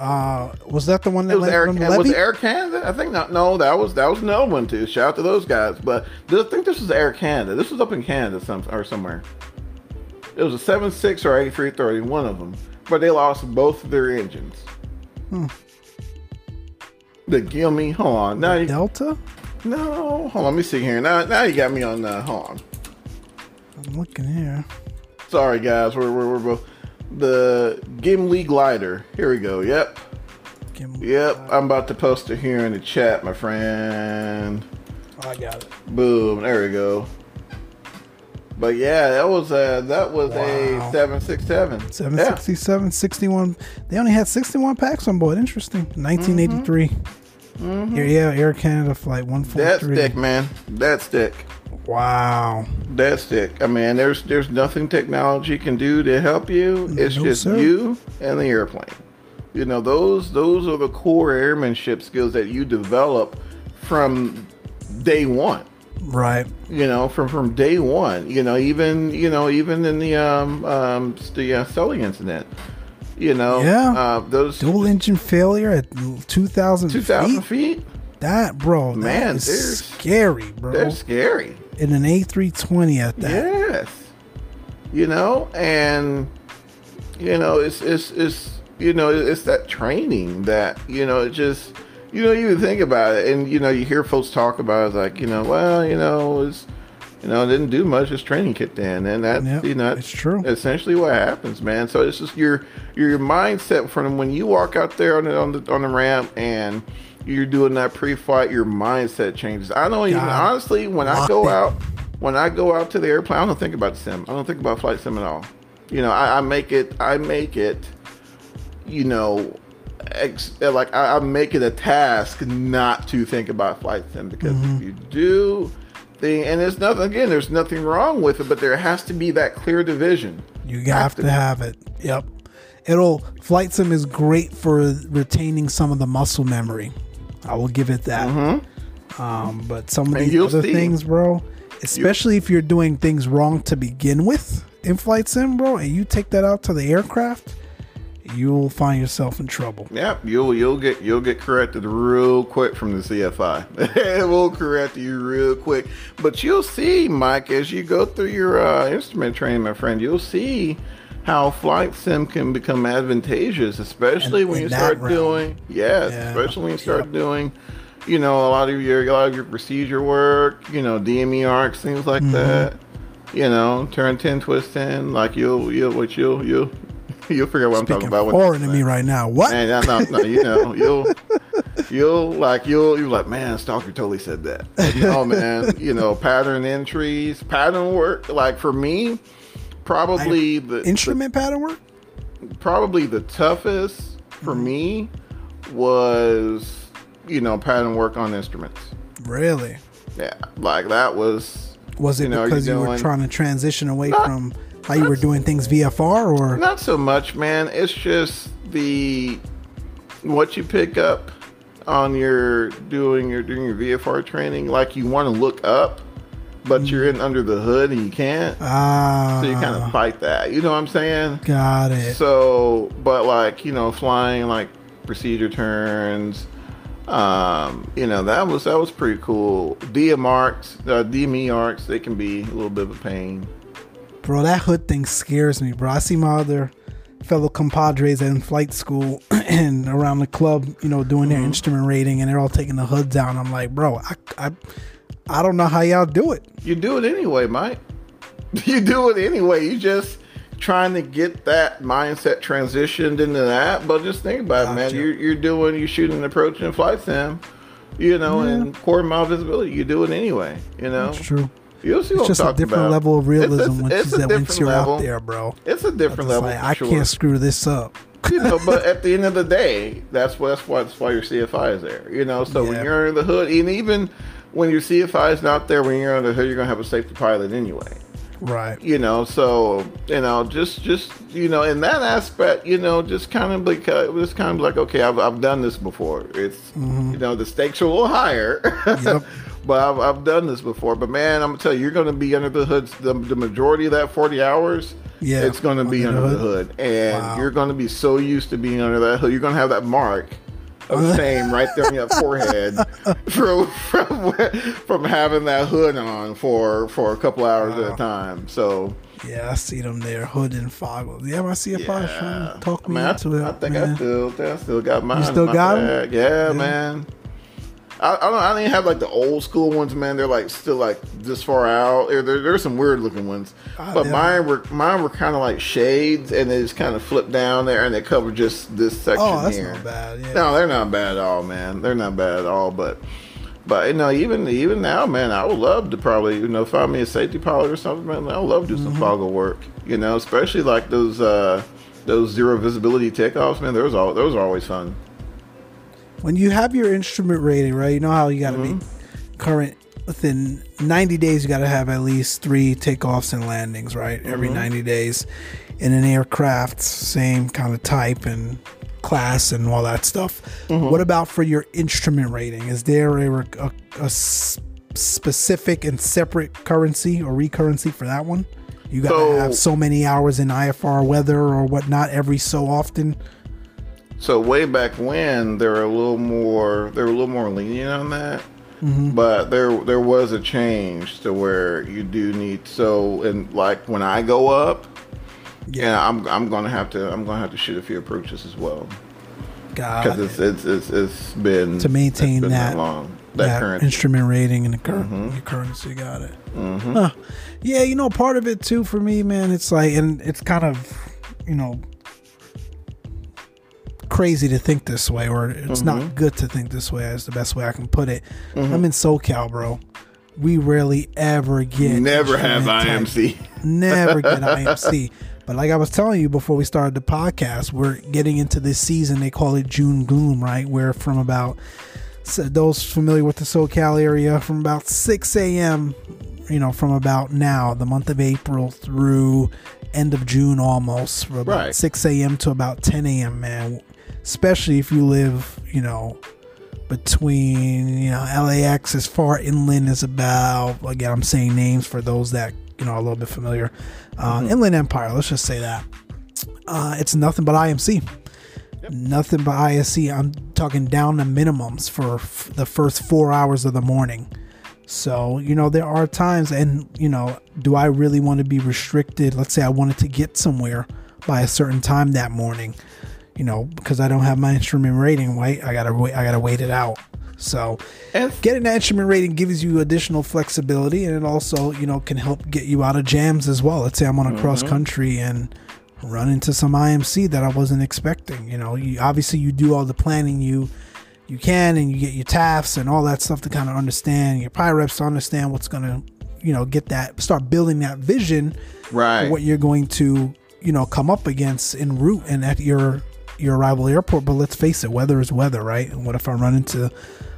Uh, was that the one that was Air, was Air Canada? I think not. No, that was that was another one too. Shout out to those guys. But I think this was Air Canada. This was up in Canada, some or somewhere. It was a seven six or eight three thirty, one of them, but they lost both of their engines. Hmm. The Gilmy, hold on. Now you, Delta? No, hold on. Let me see here. Now, now you got me on. Uh, hold on. I'm looking here. Sorry, guys. We're we're, we're both the Gimli glider. Here we go. Yep. Gimli yep. Glider. I'm about to post it here in the chat, my friend. I got it. Boom. There we go. But yeah, that was a that was wow. a seven six seven. Seven sixty seven, sixty one. They only had sixty one packs on board. Interesting. Nineteen eighty three. Mm-hmm. Yeah, yeah, Air Canada flight one four three. That stick, man. That stick. Wow. That's it. I mean, there's there's nothing technology can do to help you. It's no, just sir. you and the airplane. You know, those those are the core airmanship skills that you develop from day one. Right. You know, from from day one. You know, even you know even in the um um the uh, Sully incident. You know, yeah. Uh, those dual engine failure at two thousand two thousand feet. That bro, man, that is scary, bro. They're scary. In an A three twenty at that. Yes. You know, and you know, it's it's it's you know, it's that training that you know, it just you don't even think about it. And, you know, you hear folks talk about it like, you know, well, you know, it's, you know, didn't do much. His training kicked in, and that yep, you know, it's true. Essentially, what happens, man. So it's just your your mindset from when you walk out there on the on the, on the ramp and you're doing that pre-flight, your mindset changes. I don't even honestly when I go out when I go out to the airplane, I don't think about sim. I don't think about flight sim at all. You know, I, I make it. I make it. You know, ex- like I, I, make it a task not to think about flight sim because mm-hmm. if you do thing and there's nothing again there's nothing wrong with it but there has to be that clear division you have, have to, to have it yep it'll flight sim is great for retaining some of the muscle memory i will give it that mm-hmm. um, but some of these other see. things bro especially if you're doing things wrong to begin with in flight sim bro and you take that out to the aircraft you'll find yourself in trouble. Yep, you'll you'll get you'll get corrected real quick from the CFI. *laughs* it will correct you real quick. But you'll see, Mike, as you go through your uh, instrument training, my friend, you'll see how flight sim can become advantageous, especially when you start realm. doing yes, yeah. especially when you start yep. doing you know a lot of your a lot of your procedure work, you know DME arcs, things like mm-hmm. that. You know, turn ten, twist ten, like you'll you'll what you'll you'll *laughs* you'll figure out what Speaking I'm talking about. Foreign to me right now. What? Man, no, no, no, you know, *laughs* you'll, you'll like, you'll, you're like, man, Stalker totally said that. oh man, you know, pattern entries, pattern work. Like for me, probably I, the instrument the, pattern work. Probably the toughest for mm. me was, you know, pattern work on instruments. Really? Yeah, like that was. Was it you know, because you doing, were trying to transition away not, from how you were doing things VFR or not so much, man. It's just the what you pick up on your doing your doing your VFR training. Like you want to look up, but you're in under the hood and you can't. Ah, so you kind of fight that. You know what I'm saying? Got it. So, but like you know, flying like procedure turns. Um, you know that was that was pretty cool. DM arcs, uh, DME arcs, they can be a little bit of a pain. Bro, that hood thing scares me, bro. I see my other fellow compadres in flight school *clears throat* and around the club, you know, doing their mm-hmm. instrument rating, and they're all taking the hood down. I'm like, bro, I, I, I don't know how y'all do it. You do it anyway, Mike. *laughs* You do it anyway. You just trying to get that mindset transitioned into that. But just think about it, man. You're, you're doing, you're shooting approaching flight sim You know, Yeah. and quarter mile visibility, you do it anyway. You know, It's true. you'll see It's just a different about. level of realism it's, once, it's once, once, you're level. out there, bro. It's a different level. like, I sure. can't screw this up. you know, but *laughs* at the end of the day, that's what that's why that's why your CFI is there. You know, so Yeah. when you're in the hood, and even when your CFI is not there, when you're under the hood, you're gonna have a safety pilot anyway. Right. You know, so you know, just just you know, in that aspect, you know, just kind of like uh, it was kind of like okay, I've I've done this before. It's you know, the stakes are a little higher. Mm-hmm. Yep. *laughs* But I've, I've done this before. But man, I'm gonna tell you, you're gonna be under the hood the, the majority of that 40 hours. Yeah, it's gonna be under the the hood, and Wow. you're gonna be so used to being under that hood. You're gonna have that mark of fame right there on your forehead *laughs* from from from having that hood on for for a couple hours at a time. So Yeah, I see them there, hood and foggles. Yeah, my CFI is trying to talk me I mean, I- it. I, think man. I still, I still got mine. You still got 'em? bag. Yeah, man. I, I don't. I didn't have like the old school ones, man. They're like still like this far out. There, there, there's some weird looking ones, Ah, but mine were mine were kind of like shades, and they just kind of flip down there, and they cover just this section Oh, that's here. not bad. Yeah. No, they're not bad at all, man. They're not bad at all, but. But you know, even even now, man, I would love to probably you know find me a safety pilot or something, man. I would love to do some Mm-hmm. foggle work, you know, especially like those uh those zero visibility takeoffs, man. Those all those are always fun. When you have your instrument rating, right? You know how you got to Mm-hmm. be current within 90 days. You got to have at least three takeoffs and landings, right? Every Mm-hmm. 90 days in an aircraft, same kind of type and class and all that stuff. Mm-hmm. What about for your instrument rating? Is there a, a, a specific and separate currency or recurrency for that one? You got to So- have so many hours in IFR weather or whatnot every so often. So way back when, they were a little more they were a little more lenient on that. Mm-hmm. But there there was a change to where you do need so and like when I go up, yeah, I'm I'm gonna have to I'm gonna have to shoot a few approaches as well God, because it's, it's it's it's been To maintain been that- long that, that current instrument rating and the cur- Mm-hmm. currency got it. Huh. Yeah, you know, part of it too for me, man. It's like, and it's kind of, you know, crazy to think this way, or it's Mm-hmm. not good to think this way. Is the best way I can put it. I'm in SoCal, bro. We rarely ever get never have type- IMC. never get *laughs* IMC. But like I was telling you before we started the podcast, we're getting into this season. They call it June gloom, right? Where from about so those familiar with the SoCal area, from about 6 a.m., you know, from about now, the month of April through end of June almost, from about Right. 6 a.m. to about 10 a.m., man. Especially if you live, you know, between you know LAX as far inland as about again I'm saying names for those that you know are a little bit familiar. Uh, Inland Empire, let's just say that. Uh, it's nothing but IMC. Nothing but ISC. I'm talking down to minimums for f- the first four hours of the morning. So, you know, there are times, and, you know, do I really want to be restricted? Let's say I wanted to get somewhere by a certain time that morning, you know, because I don't have my instrument rating, right? I gotta wait, I gotta wait it out. So, getting an instrument rating gives you additional flexibility and it also you know can help get you out of jams as well. Let's say i'm on a cross mm-hmm. country and run into some imc that i wasn't expecting you know? You obviously you do all the planning you you can and you get your TAFs and all that stuff to kind of understand. Your PIREPs to understand what's going to you know get that start building that vision right, for what you're going to you know come up against en route and at your your arrival airport but let's face it weather is weather right? And what if i run into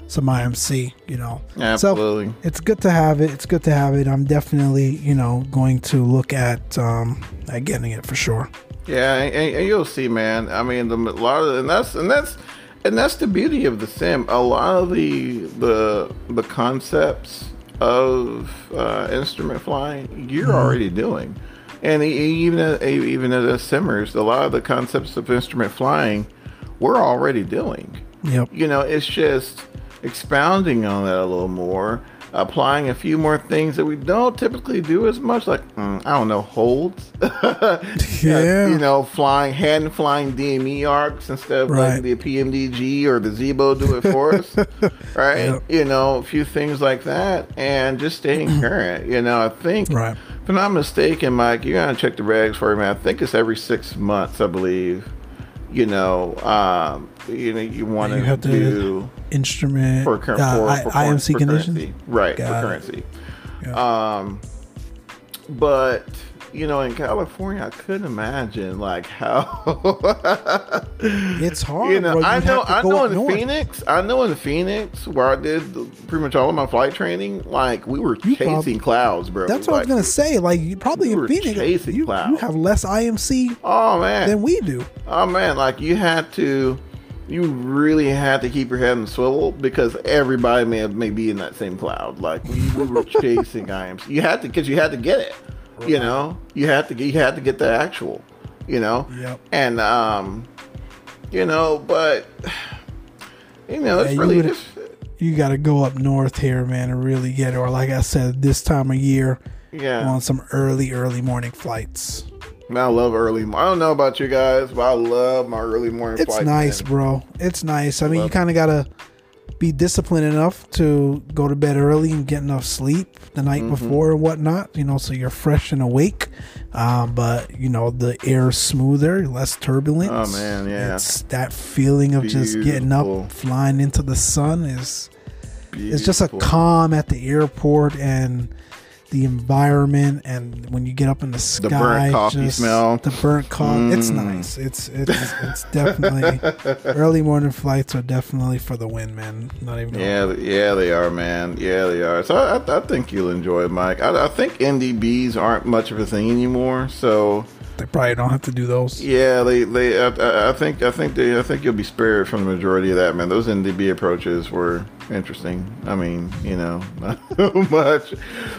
some imc you know? Absolutely. so it's good to have it. It's good to have it. I'm definitely you know going to look at um at getting it for sure. Yeah, and, and- you'll see, man. I mean, the, a lot of and that's and that's and that's the beauty of the sim. A lot of the the the concepts of uh, instrument flying you're already doing, and even at, even as simmers, a lot of the concepts of instrument flying we're already doing. yep You know, it's just expounding on that a little more, applying a few more things that we don't typically do as much, like mm, I don't know, holds. *laughs* Yeah. you know, flying hand flying DME arcs instead of Right. like the PMDG or the Zibo do it for us, *laughs* right? Yep. You know, a few things like that, and just staying *clears throat* current. You know, I think. Right. If I'm not mistaken, Mike, you gotta check the regs for me. I think it's every six months, I believe. You know, um, you know you want to do Instrument for, cur- uh, for, I- for IMC for conditions. currency. right Got for currency. Yeah. Um, but you know, in California, I couldn't imagine like how It's *laughs* hard. you know. You I know, I know in north. Phoenix, I know in Phoenix where I did pretty much all of my flight training. Like we were You chasing prob- clouds, bro. That's what I was gonna say. Like you probably we in Phoenix, chasing you, you have less IMC Oh man, than we do. Oh man, like you had to, you really had to keep your head on the swivel because everybody may may be in that same cloud. Like we, we were *laughs* chasing IMC. You had to because you had to get it. You know, you had to get you had to get the actual. You know, Yep. and um, you know, but you know, it's Yeah, you really just You got to go up north here, man, and really get it. Or like I said, this time of year, yeah. on some early, early morning flights. I love early. I don't know about you guys, but I love my early morning It's nice, man. bro. It's nice. I mean, you kind of gotta be disciplined enough to go to bed early and get enough sleep the night Mm-hmm. before and whatnot. You know, so you're fresh and awake. Um, but you know, the air smoother, less turbulence. Oh, man, yeah. It's that feeling of just getting up, flying into the sun is. Beautiful. It's just a calm at the airport and the environment and when you get up in the sky the burnt coffee smell. the burnt coffee it's Mm. nice it's it's it's definitely *laughs* early morning flights are definitely for the win man not even Yeah, yeah, they are, man. Yeah, they are. So I, I, I think you'll enjoy it, Mike. I, I think NDBs aren't much of a thing anymore. So they probably don't have to do those yeah, they, they. I- I, think, I think they, I think you'll be spared from the majority of that, man. Those NDB approaches were interesting. I mean, you know, *laughs* not so much.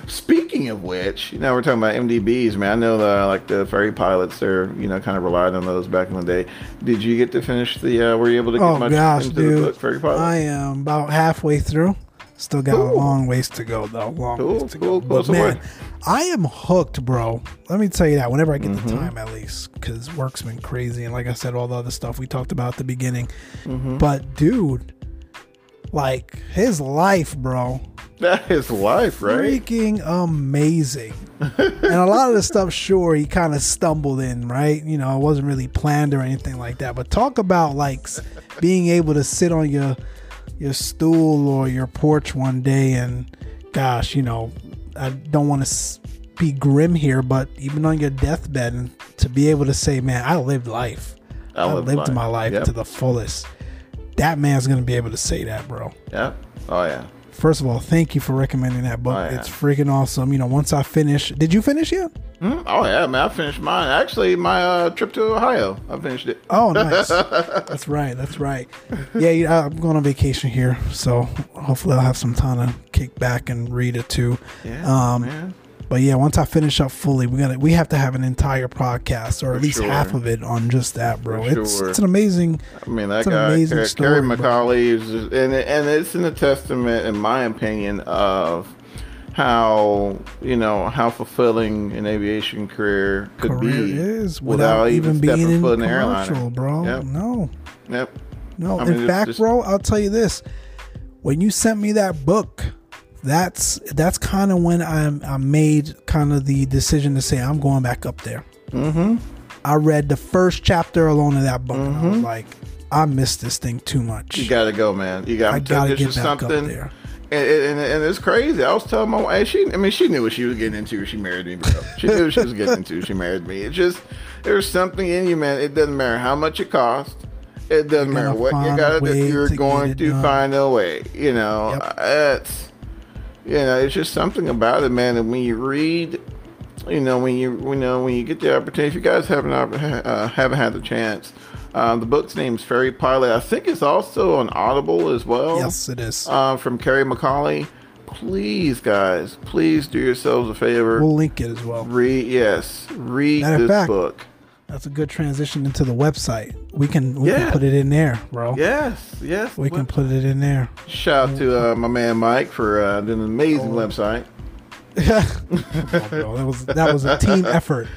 Speaking of which, you know, we're talking about NDBs, man. I know the like the ferry pilots, they're you know kind of relied on those back in the day. Did you get to finish the? Uh, were you able to get oh much gosh into the dude book, ferry pilot? i am about halfway through still got a long ways to go though long Cool, ways to cool, go cool. but So man what- i am hooked bro let me tell you that whenever i get Mm-hmm. the time at least because work's been crazy and like i said all the other stuff we talked about at the beginning Mm-hmm. but dude like his life bro *laughs* That is life, right? freaking amazing. *laughs* and a lot of the stuff, sure, he kind of stumbled in, right? You know, it wasn't really planned or anything like that. But talk about like being able to sit on your your stool or your porch one day and, gosh, you know, I don't want to be grim here, but even on your deathbed, and to be able to say, "Man, I lived life. I I, lived lived life." my life Yep. to the fullest." That man's gonna be able to say that, bro Yeah. Oh yeah. First of all, thank you for recommending that book. Oh, yeah. It's freaking awesome. You know, once I finish, did you finish yet? Hmm? Oh yeah, man. I finished mine. Actually, my uh, trip to Ohio, I finished it. Oh, *laughs* nice. that's right. That's right. Yeah, yeah, I'm going on vacation here, so hopefully I'll have some time to kick back and read it too. Yeah, Um, man. But yeah, once I finish up fully, we're gonna we have to have an entire podcast or at For least sure. half of it on just that, bro. For It's sure. it's an amazing. I mean, that guy, amazing Car- story, Kerry bro. McCauley, is just, and and it's in a testament, in my opinion, of how you know how fulfilling an aviation career could Career be is without, even being stepping in foot in an commercial, bro. Yep. No, Yep. No, I in it's fact, just- bro, I'll tell you this: when you sent me that book, that's that's kind of when I I made kind of the decision to say I'm going back up there. Mm-hmm. I read the first chapter alone of that book, and I was like, I missed this thing too much. You gotta go, man. You gotta. I gotta get back up something. there. And, and, and it's crazy. I was telling my wife, she, I mean, she knew what she was getting into when she married me, bro. She knew what she was getting into she married me. It's just, there's something in you, man. It doesn't matter how much it costs. It doesn't matter what you gotta do. You're to going to find a way. You know, Yep. it's, you know, it's just something about it, man. And when you read, you know, when you, you know, when you get the opportunity, if you guys haven't, uh, haven't had the chance, uh, the book's name is Ferry Pilot. I think it's also on Audible as well Yes, it is. uh, from Kerry McCauley. Please, guys, please do yourselves a favor. we'll link it as well. read, yes, read Matter this fact- book. That's a good transition into the website. We can we Yeah. can put it in there, bro. Yes, yes. We can put it in there. Shout out to uh, my man Mike for uh, doing an amazing Oh. website, on. *laughs* That was that was a team *laughs* effort.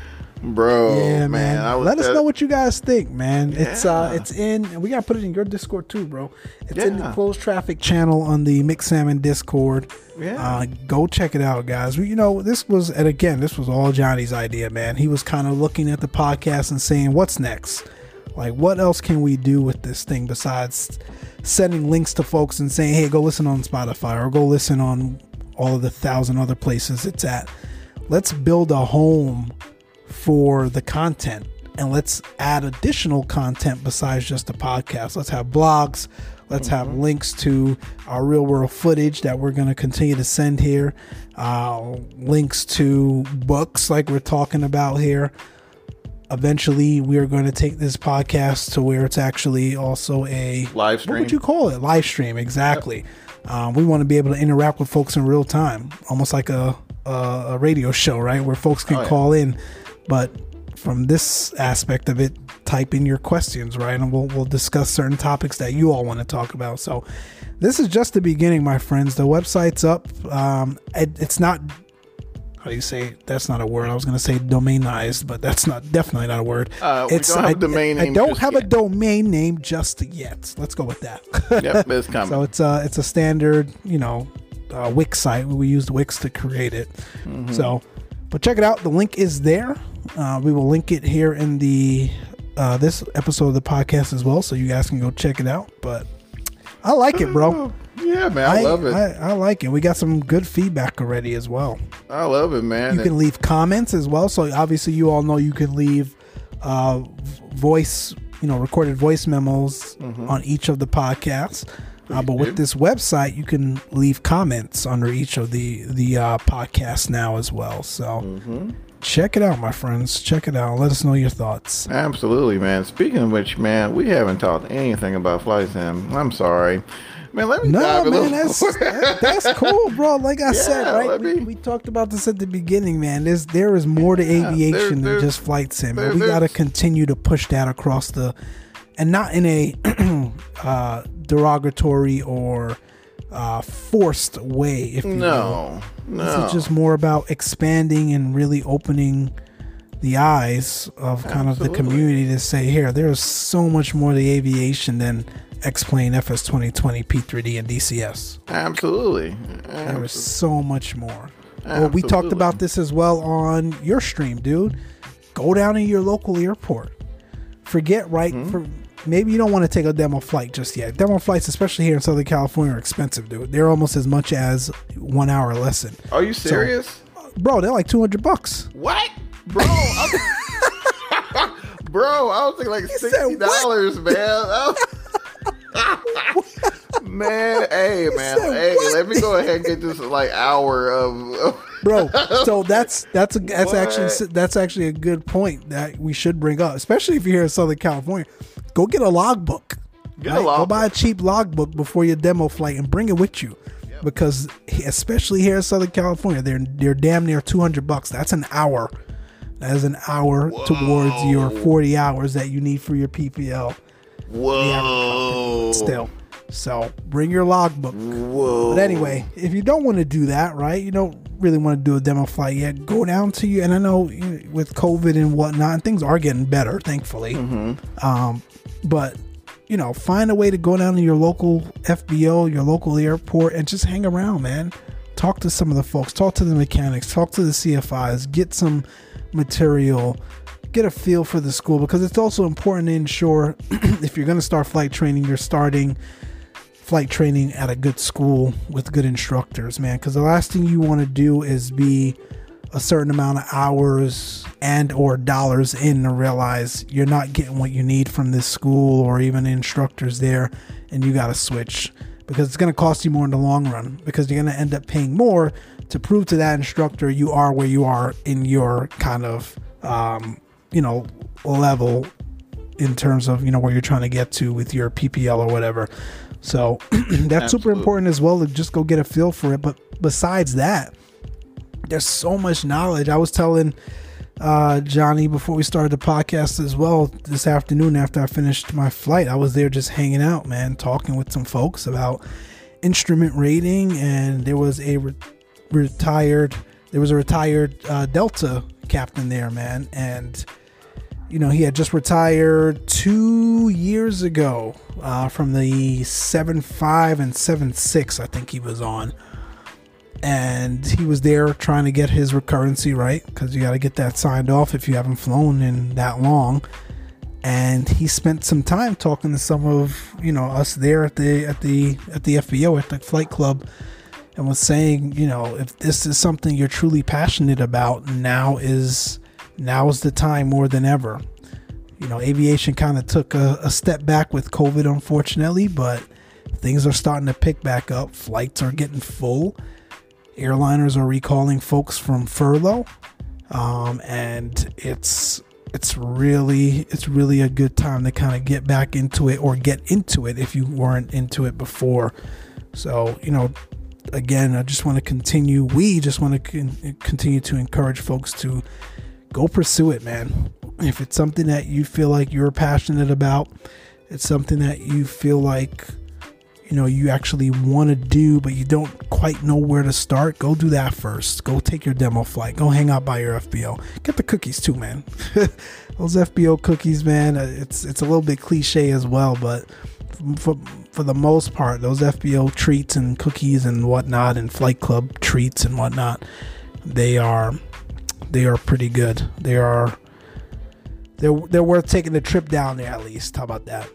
Bro. yeah, man. I was Let us that- know what you guys think, man. It's uh, it's in. and We gotta put it in your Discord too, bro. It's in the Yeah. closed traffic channel on the Mix Salmon Discord. Yeah. Uh, go check it out, guys. We, you know, this was, and again, this was all Johnny's idea, man. He was kind of looking at the podcast and saying, "What's next? Like, what else can we do with this thing besides sending links to folks and saying, hey, go listen on Spotify or go listen on all of the thousand other places it's at? Let's build a home for the content and let's add additional content besides just the podcast. Let's have blogs. Let's have links to our real world footage that we're going to continue to send here. Uh, links to books like we're talking about here. Eventually, we are going to take this podcast to where it's actually also a Live stream. What would you call it? Live stream, exactly. Um, we want to be able to interact with folks in real time, almost like a a, a radio show, right, where folks can Oh, yeah. call in. But from this aspect of it, type in your questions, right, and we'll we'll discuss certain topics that you all want to talk about. So, this is just the beginning, my friends. The website's up. Um, it, it's not how do you say that's not a word. I was going to say domainized but that's not definitely not a word. Uh, we don't have a I, domain I name don't just have a domain name just yet. Let's go with that. Yep, *laughs* it's coming. so it's a it's a standard you know uh, wix site. We used wix to create it. Mm-hmm. so but check it out. The link is there uh, we will link it here in the uh, this episode of the podcast as well so you guys can go check it out but i like it bro Oh, yeah, man, I, love it. I, I, I like it we got some good feedback already as well I love it, man. you can leave comments as well. So obviously, you all know you can leave uh, voice, you know, recorded voice memos on each of the podcasts. Uh, but with this website, you can leave comments under each of the the uh, podcasts now as well. So check it out, my friends. Check it out. Let us know your thoughts. Absolutely, man. Speaking of which, man, we haven't talked anything about flight sim. I'm sorry, man. Let me No, dive a man, little that's that- that's cool, bro. Like I *laughs* said, right? let We, we talked about this at the beginning, man. There's there is more to there- aviation than there's- just flight sim. there- we got to continue to push that across the, and not in a *clears throat* uh, derogatory or uh, forced way. If you will. no, This no. is just more about expanding and really opening the eyes of kind of the community to say, here, there's so much more to aviation than X-Plane FS 2020 P3D and DCS. Absolutely. There is so much more. Well, we talked about this as well on your stream, dude. Go down to your local airport. Forget right Mm-hmm. for maybe you don't want to take a demo flight just yet. Demo flights, especially here in Southern California, are expensive, dude. They're almost as much as one hour lesson, Are you serious? Uh, bro. They're like two hundred bucks. what, bro? *laughs* Bro, I was thinking like sixty dollars, man. *laughs* Oh. man, hey, man, said hey, what? let me go ahead and get this like hour of. of bro. *laughs* So that's that's a, that's What? actually that's actually a good point that we should bring up, especially if you're here in Southern California. Go get a logbook. Get a right? Go buy a cheap logbook before your demo flight and bring it with you, because especially here in Southern California, they're they're damn near two hundred bucks. That's an hour. That is an hour towards your forty hours that you need for your PPL. Whoa! Still, so bring your logbook. Whoa! But anyway, if you don't want to do that, right? You don't really want to do a demo flight yet. Go down to you, and I know with COVID and whatnot, things are getting better, thankfully. Um, but you know, find a way to go down to your local FBO, your local airport, and just hang around, man. Talk to some of the folks, talk to the mechanics, talk to the CFIs, get some material, get a feel for the school because it's also important to ensure *clears throat* if you're going to start flight training, you're starting flight training at a good school with good instructors, man. Because the last thing you want to do is be a certain amount of hours and or dollars in to realize you're not getting what you need from this school or even instructors there, and you got to switch because it's going to cost you more in the long run because you're going to end up paying more to prove to that instructor you are where you are in your kind of um, you know level in terms of you know where you're trying to get to with your PPL or whatever. So *clears throat* that's super important as well to just go get a feel for it. But besides that, there's so much knowledge. I was telling uh, Johnny before we started the podcast as well this afternoon after I finished my flight. I was there just hanging out, man, talking with some folks about instrument rating, and there was a re- retired there was a retired uh, Delta captain there, man, and you know, he had just retired two years ago uh, from the 7 5 and 7 6, I think he was on. And he was there trying to get his recurrency right because you got to get that signed off if you haven't flown in that long. and he spent some time talking to some of you know us there at the at the at the FBO at the flight club and was saying you know if this is something you're truly passionate about now is now is the time more than ever. You know aviation kind of took a, a step back with covid unfortunately but things are starting to pick back up. Flights are getting full airliners are recalling folks from furlough um, and it's it's really it's really a good time to kind of get back into it or get into it if you weren't into it before. So you know again i just want to continue we just want to con- continue to encourage folks to go pursue it man. If it's something that you feel like you're passionate about it's something that you feel like you know you actually want to do but you don't quite know where to start go do that first. Go take your demo flight. Go hang out by your fbo get the cookies too man. *laughs* Those fbo cookies man uh, it's it's a little bit cliche as well but for, for the most part those fbo treats and cookies and whatnot and flight club treats and whatnot they are they are pretty good. They are they're they're worth taking the trip down there at least. How about that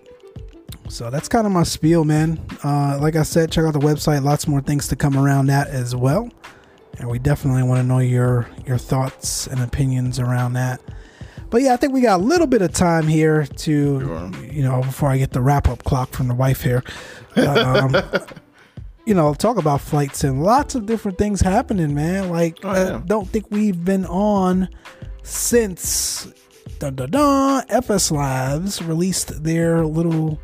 so that's kind of my spiel, man. Uh, like I said, check out the website. Lots more things to come around that as well. And we definitely want to know your your thoughts and opinions around that. But yeah, I think we got a little bit of time here to, sure. you know, before I get the wrap up clock from the wife here. Um, *laughs* you know, talk about flights and lots of different things happening, man. Like, oh, yeah. I don't think we've been on since da da da FS Labs released their little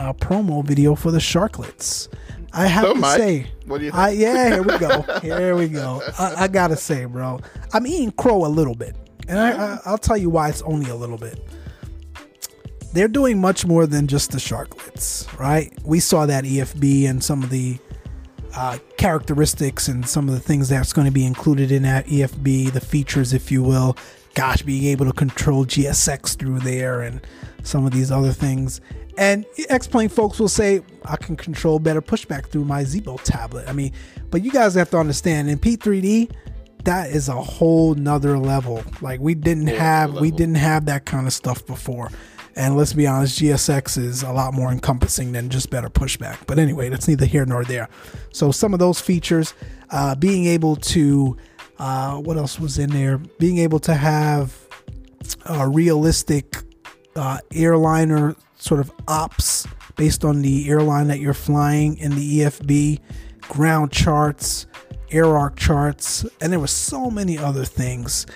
uh, promo video for the Sharklets. I have so to say, what do you think? I, yeah, here we go. *laughs* here we go. I, I, gotta say, bro, I'm eating crow a little bit, and I, I, I'll tell you why it's only a little bit. They're doing much more than just the Sharklets, right? We saw that EFB and some of the uh, characteristics and some of the things that's going to be included in that EFB, the features, if you will. Gosh, being able to control GSX through there and some of these other things. And X-Plane folks will say, I can control better pushback through my Zibo tablet. I mean, but you guys have to understand in P3D, that is a whole nother level. Like we didn't have we didn't have that kind of stuff before. And let's be honest, GSX is a lot more encompassing than just better pushback. But anyway, that's neither here nor there. So some of those features, uh, being able to, uh, what else was in there? Being able to have a realistic uh, airliner sort of ops based on the airline that you're flying in the EFB, ground charts, air arc charts, and there were so many other things.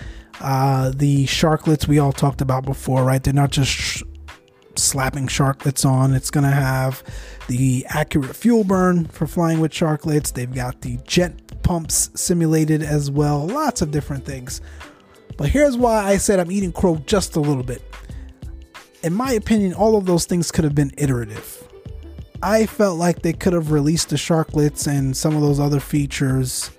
Uh, the sharklets we all talked about before, right? They're not just sh- slapping sharklets on. It's going to have the accurate fuel burn for flying with sharklets. They've got the jet pumps simulated as well. Lots of different things. But here's why I said I'm eating crow just a little bit in my opinion, all of those things could have been iterative. I felt like they could have released the Sharklets and some of those other features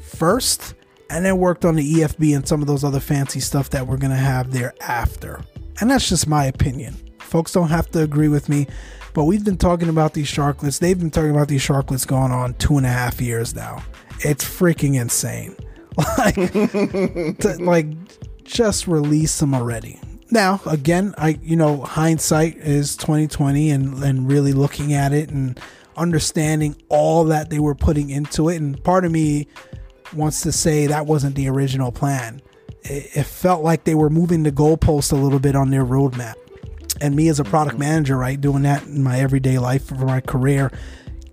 first, and then worked on the EFB and some of those other fancy stuff that we're gonna have thereafter. And that's just my opinion. Folks don't have to agree with me, but we've been talking about these Sharklets. They've been talking about these Sharklets going on two and a half years now. It's freaking insane. *laughs* Like, *laughs* to, like just release them already. Now, again, I you know hindsight is twenty twenty, and and really looking at it and understanding all that they were putting into it, and part of me wants to say that wasn't the original plan. It, it felt like they were moving the goalpost a little bit on their roadmap, and me as a product mm-hmm. manager, right, doing that in my everyday life for my career,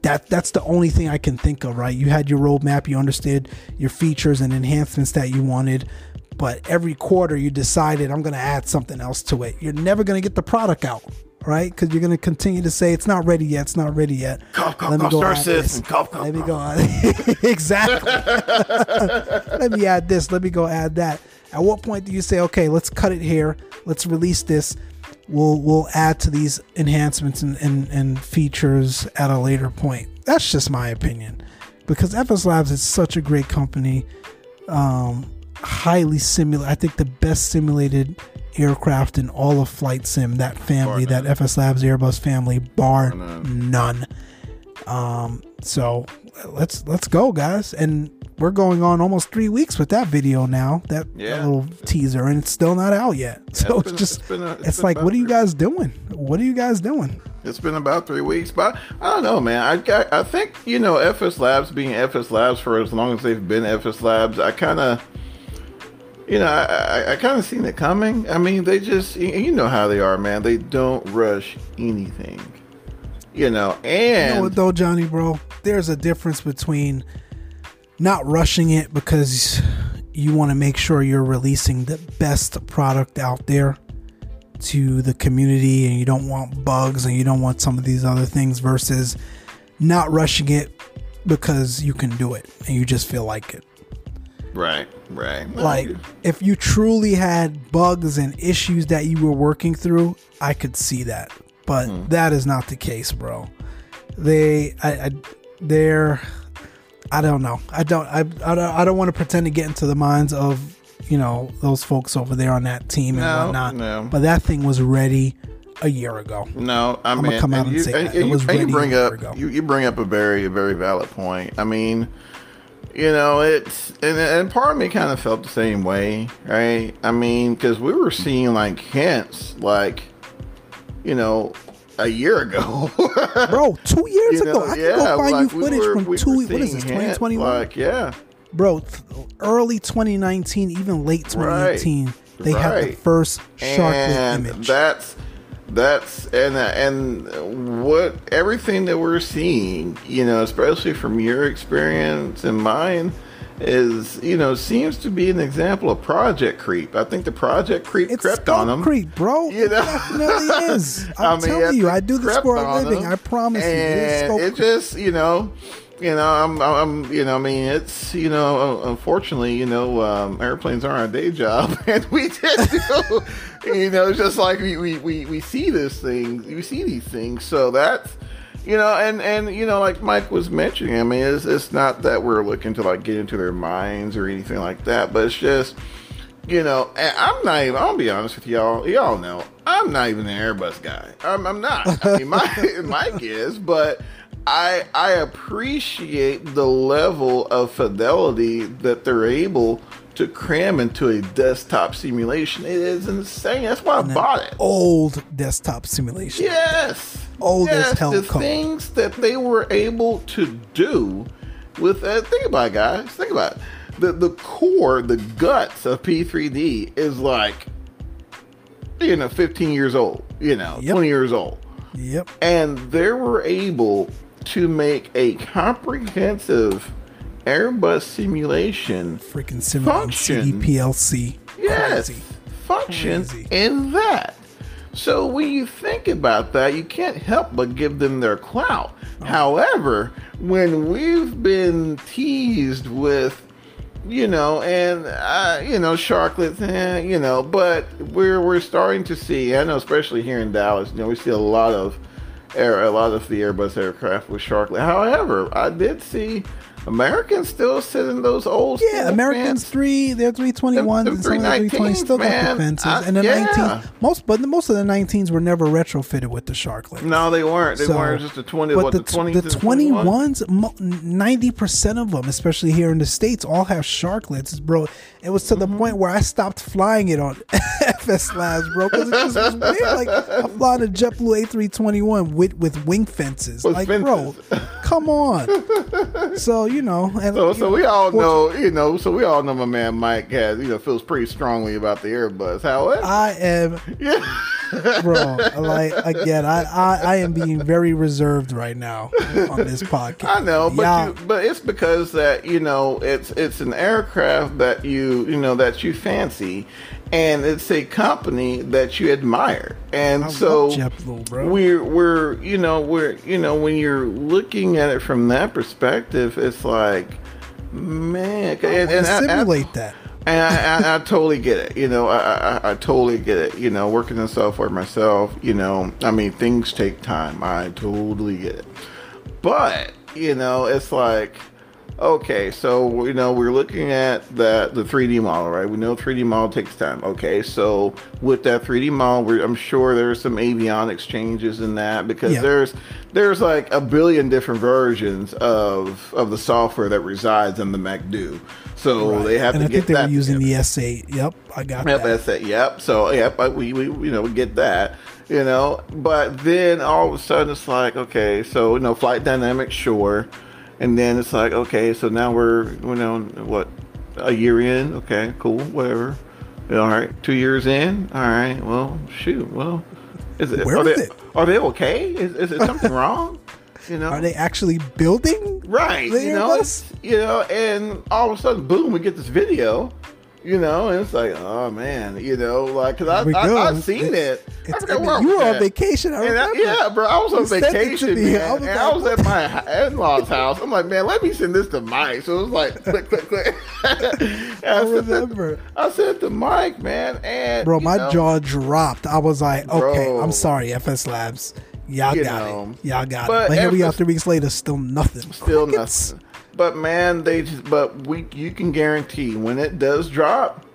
that that's the only thing I can think of, right? You had your roadmap, you understood your features and enhancements that you wanted, but every quarter you decided I'm going to add something else to it. You're never going to get the product out, right? Because you're going to continue to say it's not ready yet. It's not ready yet. Cough, cough, Let me go add this. Cough, cough, Let me go on. *laughs* exactly. *laughs* Let me add this. Let me go add that. At what point do you say, okay, let's cut it here. Let's release this. We'll we'll add to these enhancements and, and, and features at a later point. That's just my opinion. Because FS Labs is such a great company. Um, highly simulated. I think the best simulated aircraft in all of flight sim. That family, that FS Labs Airbus family, bar none. none. Um, so let's let's go, guys. And we're going on almost three weeks with that video now. That, that Yeah. little teaser, and it's still not out yet. *laughs* So it's it's, been- just it's a- it's, it's like, what are you guys doing? What are you guys doing? It's been about three weeks, but I don't know, man. I got, I think you know FS Labs being FS Labs for as long as they've been FS Labs. I kind of, you know, I, I, kind of seen it coming. I mean, they just, you you know how they are, man. They don't rush anything, you know. You And know what though, Johnny, bro? There's a difference between not rushing it because you want to make sure you're releasing the best product out there to the community and you don't want bugs and you don't want some of these other things versus not rushing it because you can do it and you just feel like it. Right, right, Like if you truly had bugs and issues that you were working through, I could see that. But Hmm. that is not the case, bro. They I, I they're I don't know. I don't I, I don't I don't want to pretend to get into the minds of, you know, those folks over there on that team and No, whatnot. no. But that thing was ready a year ago. No, I I'ma come out and and say and- that. and It you- was you ready a bring year up ago. you, you bring up a very a very valid point. I mean, you know, it's and, and part of me kind of felt the same way, right? I mean, because we were seeing like hints, like you know, a year ago, *laughs* Bro, two years You know, ago, I can go find like, you we footage were- from we two. What is this? Twenty twenty one. Like, yeah, bro th- early 2019 even late 2018 they had the first shark image that's that's and uh, and what everything that we're seeing you know especially from your experience and mine is you know seems to be an example of project creep. I think the project creep it's crept on them. Creep bro. *laughs* You know? it definitely is. *laughs* I i'm mean, telling you i do this for a living them, i promise you. It is and skunk it just you know you know i'm i'm you know i mean it's you know unfortunately you know um, airplanes aren't our day job *laughs* and we just you know it's just like we, we we we see this thing we see these things so that's you know and and you know like mike was mentioning i mean it's, it's not that we're looking to like get into their minds or anything like that but it's just you know, I'm not even. I'll be honest with y'all. Y'all know I'm not even an Airbus guy. I'm, I'm not. I mean, *laughs* Mike is, but I I appreciate the level of fidelity that they're able to cram into a desktop simulation. It is insane. That's why I bought it. old desktop simulation Yes. Old as yes, The code. things that they were able to do with uh, think about it, guys. Think about it. The the core, the guts of P3D is like you know, 15 years old, you know, Yep. 20 years old. yep And they were able to make a comprehensive Airbus simulation freaking sim on Function. cdplc yes, Crazy. function Crazy. in that. So when you think about that, you can't help but give them their clout. Oh. However, when we've been teased with, you know, and uh, you know, sharklets, eh, you know, but we're we're starting to see. I know, especially here in Dallas, you know, we see a lot of air, a lot of the Airbus aircraft with sharklet. However, I did see Americans still sitting those old Yeah, Americans fans. three, they're three twenty ones, and some of the three twenty 319s, still got man. the fences, I- and the yeah. nineteen most, but the, most of the nineteens were never retrofitted with the sharklet. No, they weren't. They So, weren't just the twenty. But What the, the 21s, ninety percent of them, especially here in the states, all have sharklets, bro. It was to Mm-hmm. the point where I stopped flying it on *laughs* FS Labs, bro, because it just was weird. Like I'm flying a JetBlue A321 with with wing fences, With like bro, come on. *laughs* So you know, and So, you so know, we all know, you know, so we all know my man Mike has, you know, feels pretty strongly about the Airbus. However, I am *laughs* yeah, bro. Like again, I, I I am being very reserved right now on this podcast. I know, but you, but it's because that you know it's it's an aircraft that you you know that you fancy, and it's a company that you admire, and I so love JetBlue, bro. we're we're you know we're you know when you're looking at it from that perspective, it's like man, and, and and I- I- simulate that. And I, I, I totally get it. You know, I, I, I totally get it. You know, working in software myself, you know, I mean, things take time. I totally get it. But, you know, it's like, Okay, so you know we're looking at that the 3D model, right? We know 3D model takes time. Okay, so with that 3D model, we're, I'm sure there's some avionics changes in that because Yeah. there's there's like a billion different versions of of the software that resides in the MacDo. So Right. they have and to I get think they that were using the S8. Yep, I got Yep, that. that's. Yep. So yep, but we, we you know we get that. You know, but then all of a sudden it's like okay, so you know flight dynamics, sure, and then it's like okay, so now we're you know what a year in, okay, cool, whatever. All right, two years in, all right. Well, shoot, well, is it Where are is they it? are they okay? Is is it something *laughs* wrong? You know, Are they actually building? Right. You know, you know, and all of a sudden, boom, we get this video. You know, and it's like, oh man, you know, like, cause I, I. I've seen It's- it. It's, I I mean, you were on vacation. I And I, yeah, bro, I was on You sent vacation, me. man, I was and like, I was at my in-laws' house. I'm like, man, let me send this to Mike. So it was like, *laughs* click, click, click. *laughs* I remember. I sent it to Mike, man, and Bro, my know, jaw dropped. I was like, okay, Bro. I'm sorry, FS Labs. Y'all You got know, it. Y'all got but it. But here we are three weeks later, still nothing. still Crickets. nothing. But man, they just, but we, you can guarantee when it does drop,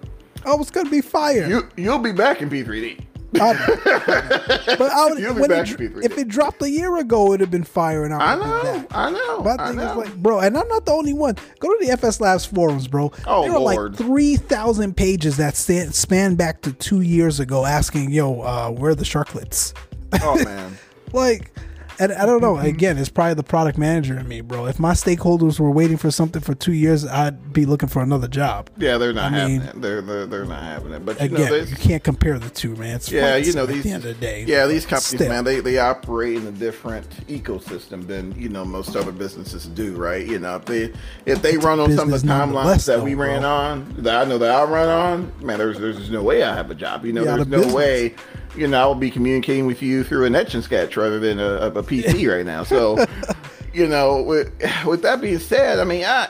Oh, it's gonna be fire. you, you'll be back in P3D. I- but I would, You'll be back it, to P3D. if it dropped a year ago, it'd have been fire, and I I know. I know, But I I think know. it's like, bro, and I'm not the only one. Go to the FS Labs forums, bro. Oh, there are Lord. like three thousand pages that stand, span back to two years ago, asking, "Yo, uh, where are the sharklets?" oh man, *laughs* like, and I don't know. Mm-hmm. Again, it's probably the product manager in me, bro. If my stakeholders were waiting for something for two years, I'd be looking for another job. yeah, they're not I having mean- it. They're, they're they're not having it. But you Again, know, you can't compare the two, man. It's yeah, you know these. at the end of the day. yeah, these companies, Still. man, they they operate in a different ecosystem than you know most other businesses do, right? You know, if they if they run on some of the timelines that we ran bro. on, that I know that I run on, man, there's there's no way I have a job. You know, out there's of no business. way. You know, I will be communicating with you through an etch and sketch rather than a, a, a PC right now. So, *laughs* you know, with, with that being said, I mean, I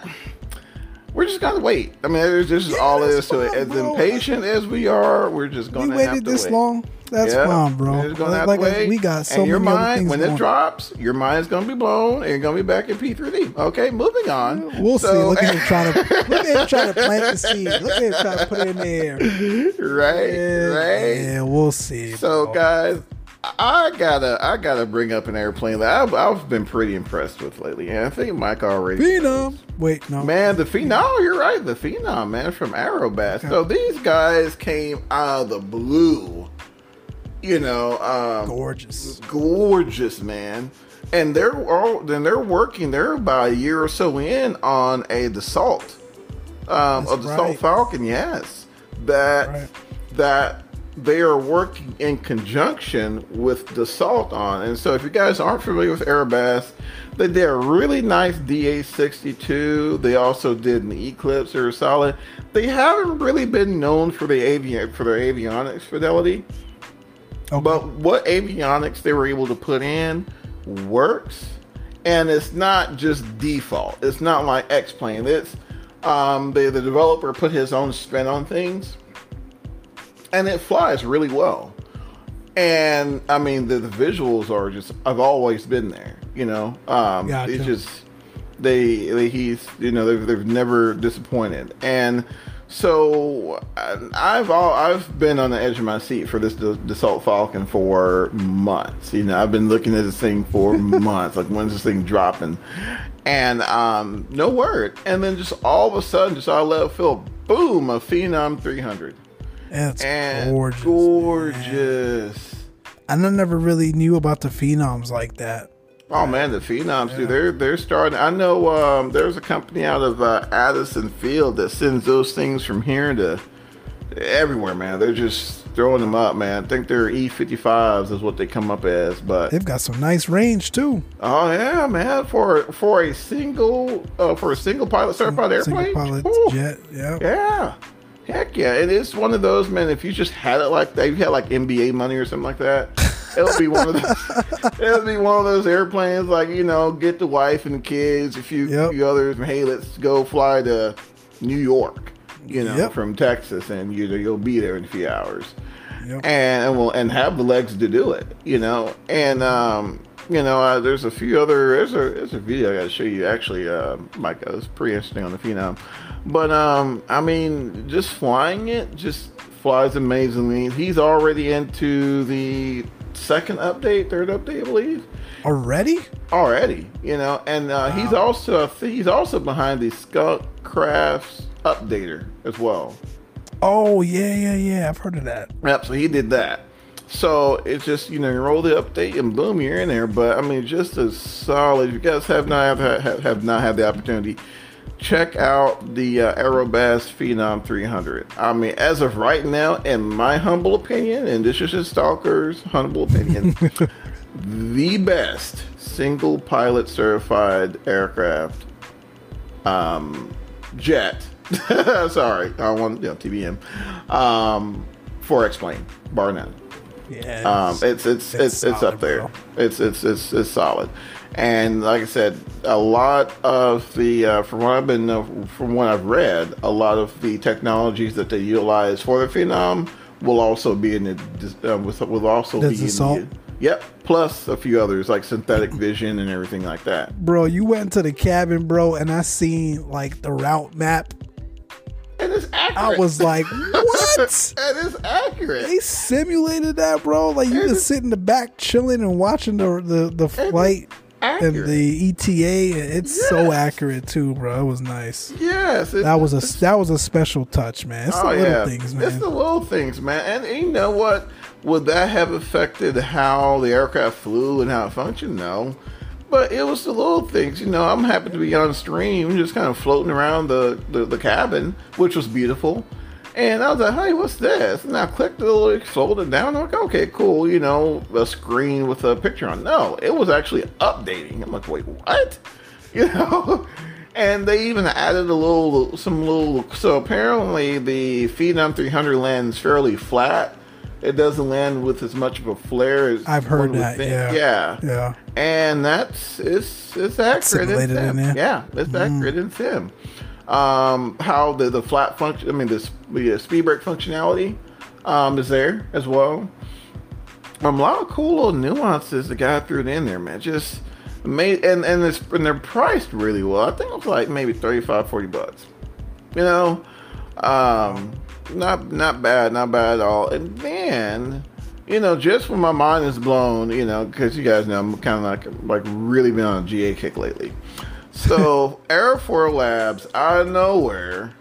we're just gonna wait. I mean, there's this is Yeah, all this. that's is to it. As bro. impatient as we are, we're just gonna We waited this wait. long. That's Yeah, fine, bro. We're just gonna have like to I- wait. we got so and your many mind when going. it drops, your mind's gonna be blown, and you're gonna be back in P3D. Okay, moving on. We'll see. Look at him trying to *laughs* look at him trying to plant the seed. Look at him trying to put it in the air. right, Yeah, right. yeah, we'll see. So, bro. guys, I gotta, I gotta bring up an airplane that I've, I've been pretty impressed with lately, and I think Mike already. Phenom. Wait, no. Man, the Phenom, you're right. The Phenom, man, from Aerobask. So these guys came out of the blue. You know, um, Gorgeous. gorgeous, man. And they're all then they're working. They're about a year or so in on a Dassault, um, That's a Dassault right. Falcon. Yes, that Right. that they are working in conjunction with Dassault on. And so, if you guys aren't familiar with Aerobask, they did a really nice DA62. They also did an Eclipse. They're solid. They haven't really been known for the avi- for their avionics fidelity. Okay. But what avionics they were able to put in works, and it's not just default. It's not like X Plane. It's um, the the developer put his own spin on things, and it flies really well. And I mean, the, the visuals are just. I've always been there. You know, um, Gotcha. it's just they, they he's you know they've, they've never disappointed and so I- I've all I've been on the edge of my seat for this D- Dassault Falcon for months. You know, I've been looking at this thing for *laughs* months. Like when's this thing dropping? And um, no word. And then just all of a sudden, just out of left field, boom, a Phenom 300. That's And gorgeous. gorgeous. And I never really knew about the phenoms like that. Oh man, the phenoms, dude, they're they're starting. I know um, there's a company out of uh, Addison Field that sends those things from here to everywhere, man. They're just throwing them up, man. I think they're E55s is what they come up as, but They've got some nice range too. oh yeah, man, for for a single uh, for a single pilot certified Single airplane, pilot whew, jet. Yeah. yeah. Heck yeah. It is one of those, man. If you just had it like that, if you had like NBA money or something like that, it'll be one of those *laughs* it'll be one of those airplanes like, you know, get the wife and the kids, a few, Yep. few others, and hey, let's go fly to New York, you know, Yep. from Texas and you you'll be there in a few hours. Yep. And and will and have the legs to do it, you know. And um you know, uh, there's a few other. There's a there's a video I got to show you. Actually, uh, Mike, it was pretty interesting on the Phenom. But um, I mean, just flying it just flies amazingly. He's already into the second update, third update, I believe. Already? Already, you know, and uh, he's also he's also behind the Skunk Crafts updater as well. Oh yeah, yeah, yeah. I've heard of that. Yep. So he did that. So it's just you know you roll the update and boom you're in there. But I mean just as solid. If you guys have not have, have, have not had the opportunity, check out the uh, Aerobask Phenom 300. I mean as of right now, in my humble opinion, and this is just Stalker's humble opinion, *laughs* the best single pilot certified aircraft um, jet. *laughs* Sorry, I want you know, TBM um, for X-plane, bar none. Yeah. Um, it's it's it's it's, up there. bro. It's, it's it's it's solid, and like I said, a lot of the uh, from what I've been uh, from what I've read, a lot of the technologies that they utilize for the Phenom will also be in the uh, with will also Does be in salt? the yep. Plus a few others like synthetic *clears throat* vision and everything like that. Bro, you went to the cabin, bro, and I seen like the route map. And it's accurate. I was like, what? *laughs* and it's accurate. they simulated that, bro. Like you And just sit in the back chilling and watching the the, the flight and the ETA. It's so accurate too, bro. It was nice. yes, it- That was a that was a special touch, man. It's the Oh little yeah, things, it's man. the little things, man. And, and you know what? Would that have affected how the aircraft flew and how it functioned? No, but it was the little things. You know, I'm happy to be on stream, just kind of floating around the the, the cabin, which was beautiful. And I was like, "Hey, what's this?" And I clicked the little, folded down. I'm like, "Okay, cool." You know, a screen with a picture on. No, it was actually updating. I'm like, "Wait, what?" *laughs* You know. And they even added a little, some little. So apparently, the Phenom 300 lens fairly flat. It doesn't land with as much of a flare as I've heard that, yeah. yeah, Yeah. and that's it's it's accurate in Simulated in sim. Mm-hmm. Yeah, it's accurate in sim. Um, how the the flat function, I mean the, s- the uh, speed brake functionality, um, is there as well. Um, a lot of cool little nuances the guy threw it in there, man. Just made and and it's and they're priced really well. I think it was like maybe 35, 40 bucks. You know, um, not not bad, not bad at all. And then, you know, just when my mind is blown, you know, because you guys know I'm kind of like like really been on a GA kick lately. So *laughs* AirfoilLabs out of nowhere,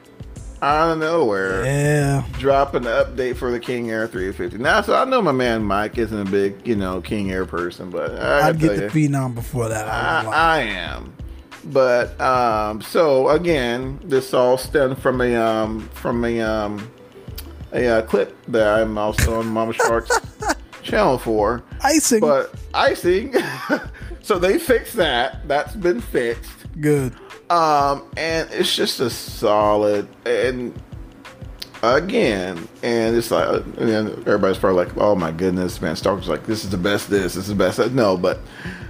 out of nowhere Yeah. dropping the update for the King Air 350. Now, so I know my man Mike isn't a big, you know, King Air person, but I I'd get the you, phenom before that. I, I. I am. But um, so again, this all stemmed from a um, from a um, a uh, clip that I'm also on Mama Shark's *laughs* channel for. Icing. But icing, *laughs* so they fixed that. That's been fixed. Good. Um, and it's just a solid and again, and it's like, and everybody's probably like, "Oh my goodness, man!" Stalker's like, "This is the best. This, this is the best." No, but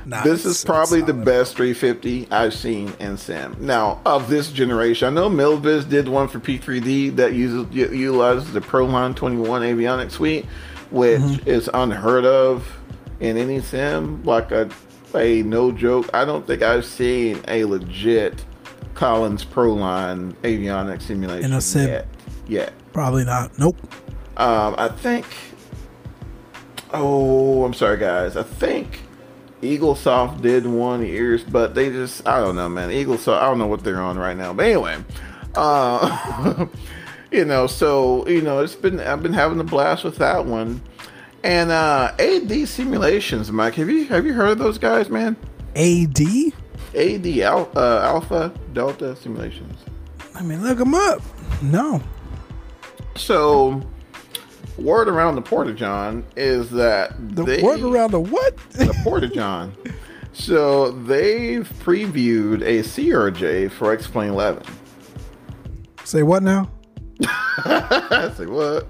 Nah, this is probably the best 350 I've seen in sim. Now, of this generation, I know Milviz did one for P3D that uses utilizes the Proline 21 avionics suite, which Mm-hmm. is unheard of in any sim. Like a a no joke. I don't think I've seen a legit Collins Proline avionics simulation In a sim. yet. Yet. Probably not. Nope. Um, I think. Oh, I'm sorry, guys. I think EagleSoft did one years, but they just I don't know, man. EagleSoft, I don't know what they're on right now, but anyway, uh, *laughs* you know, so you know, it's been I've been having a blast with that one, and uh, AD simulations, Mike. Have you have you heard of those guys, man? AD. AD Al, uh, Alpha Delta Simulations. I mean, look them up. No. So, word around the Porta John is that The they, word around the what? the Porta John. So they've previewed a CRJ for X Plane 11. Say what now? *laughs* Say what?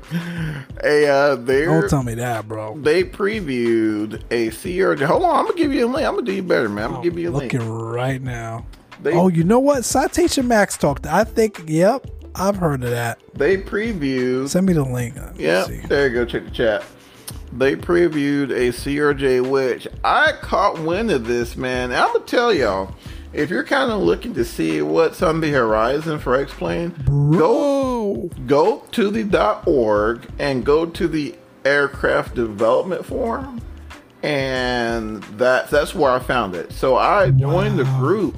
A uh, they Don't tell me that, bro. they previewed a CRJ. Hold on, I'm gonna give you a link. I'm gonna do you better, man. I'm gonna give you a link. Looking right now. They Oh, you know what? Citation Max talked. I think. Yep, I've heard of that. they previewed Send me the link. Yeah, there you go. Check the chat. they previewed a CRJ, which I caught wind of this, man. I'm gonna tell y'all, if you're kind of looking to see what's on the horizon for X Plane, go go to the .org and go to the aircraft development forum, and that's that's where I found it. So I joined the group,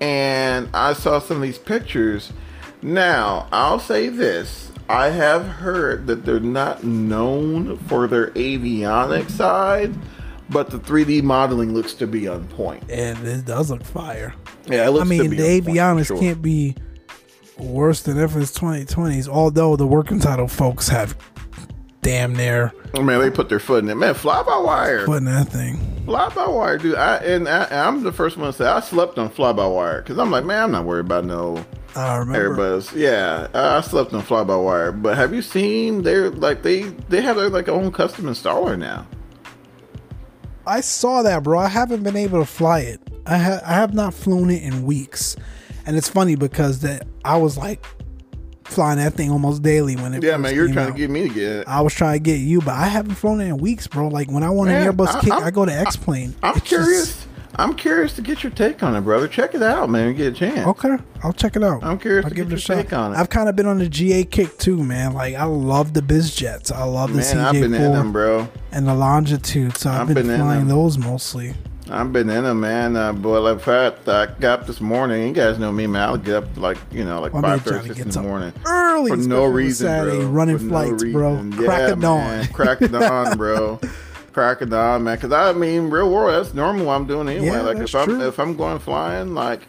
and I saw some of these pictures. Now I'll say this: I have heard that they're not known for their avionics side, but the 3D modeling looks to be on point. And it does look fire. Yeah, it looks I to mean, be the on point, for avionics sure. can't be worse than FS 2020s, although the working title folks have damn near Oh, man, they put their foot in it. Man, fly by wire. putting that thing. Fly by wire, dude. I and I, I'm the first one to say I slept on fly by wire because I'm like, man, I'm not worried about no I remember. Airbus. Yeah, I I slept on fly by wire. But have you seen? They're like they they have their like own custom installer now. I saw that, bro. I haven't been able to fly it. I ha- I have not flown it in weeks, and it's funny because that I was like flying that thing almost daily when it. Yeah, man, you're trying out. to get me to get it. I was trying to get you, but I haven't flown it in weeks, bro. Like when I want Man, an Airbus I- kick, I'm- I go to X Plane. I'm curious. I'm curious to get your take on it, brother. Check it out, man. Get a chance. Okay, I'll check it out. I'm curious I'll to give get it a your shot. take on it. I've kind of been on the GA kick too, man. Like I love the biz jets. I love the Man, I've been in them, CJ4 bro. and the longitude. So I've, I've been, been in flying those mostly. I've been in them, man. Uh, but like, fact, I got up this morning. You guys know me, man. I'll get up like you know, like man five thirty, in the morning early for no on reason, Saturday, bro. running For no flights, bro. reason. Crack Yeah, of dawn. man. Crack of dawn, bro. *laughs* Crack of dawn, man. Because I mean, real world, that's normal. What I'm doing anyway. Yeah, like if I'm true. if I'm going flying, like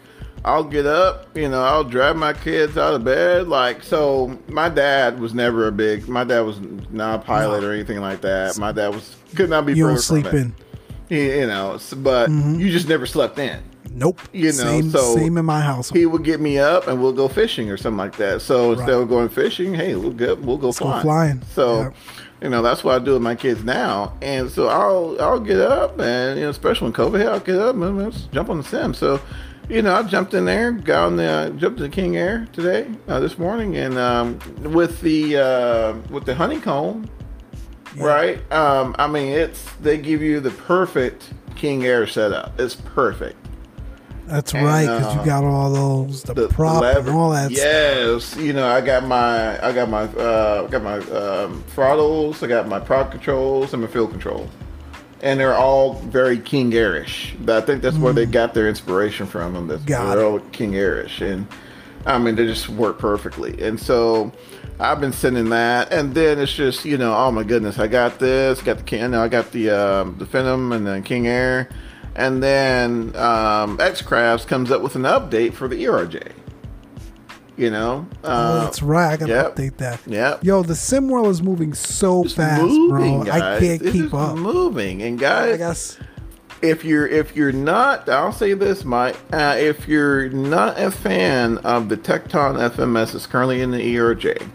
I'll get up, you know, I'll drag my kids out of bed. Like so, my dad was never a big. My dad was not a pilot or anything like that. My dad was could not be. You don't sleep in. You know, but mm-hmm. you just never slept in. Nope. You know, same, so same in my house. He would get me up and we'll go fishing or something like that. So instead of going fishing, hey, we'll go we'll go go flying. flying. So, Yep. You know, that's what I do with my kids now. And so I'll I'll get up and you know, especially when COVID hit, I'll get up and let's jump on the sim. So, you know, I jumped in there, got on the uh, jumped to the King Air today, uh, this morning, and um, with the uh, with the honeycomb, right? Um, I mean, it's they give you the perfect King Air setup. It's perfect. That's and, right, because uh, you got all those the, the prop and all that. stuff. Yes, you know, I got my, I got my, uh, I got my um, throttles, I got my prop controls, and my field control, and they're all very King Airish. But I think that's where they got their inspiration from. Them, that's Mm. Got they're it. all King Airish, and I mean they just work perfectly. And so I've been sending that, and then it's just you know, oh my goodness, I got this, got the King, I got the um, the Phenom and then King Air. And then um, X Crafts comes up with an update for the ERJ. You know, Oh, uh, that's right. I gotta yep. update that. Yep. Yo, the sim world is moving so It's fast, moving, bro. I can't keep up. Moving, and I guys, guess if you're if you're not, I'll say this, Mike. Uh, if you're not a fan of the Tecton FMS that's currently in the ERJ,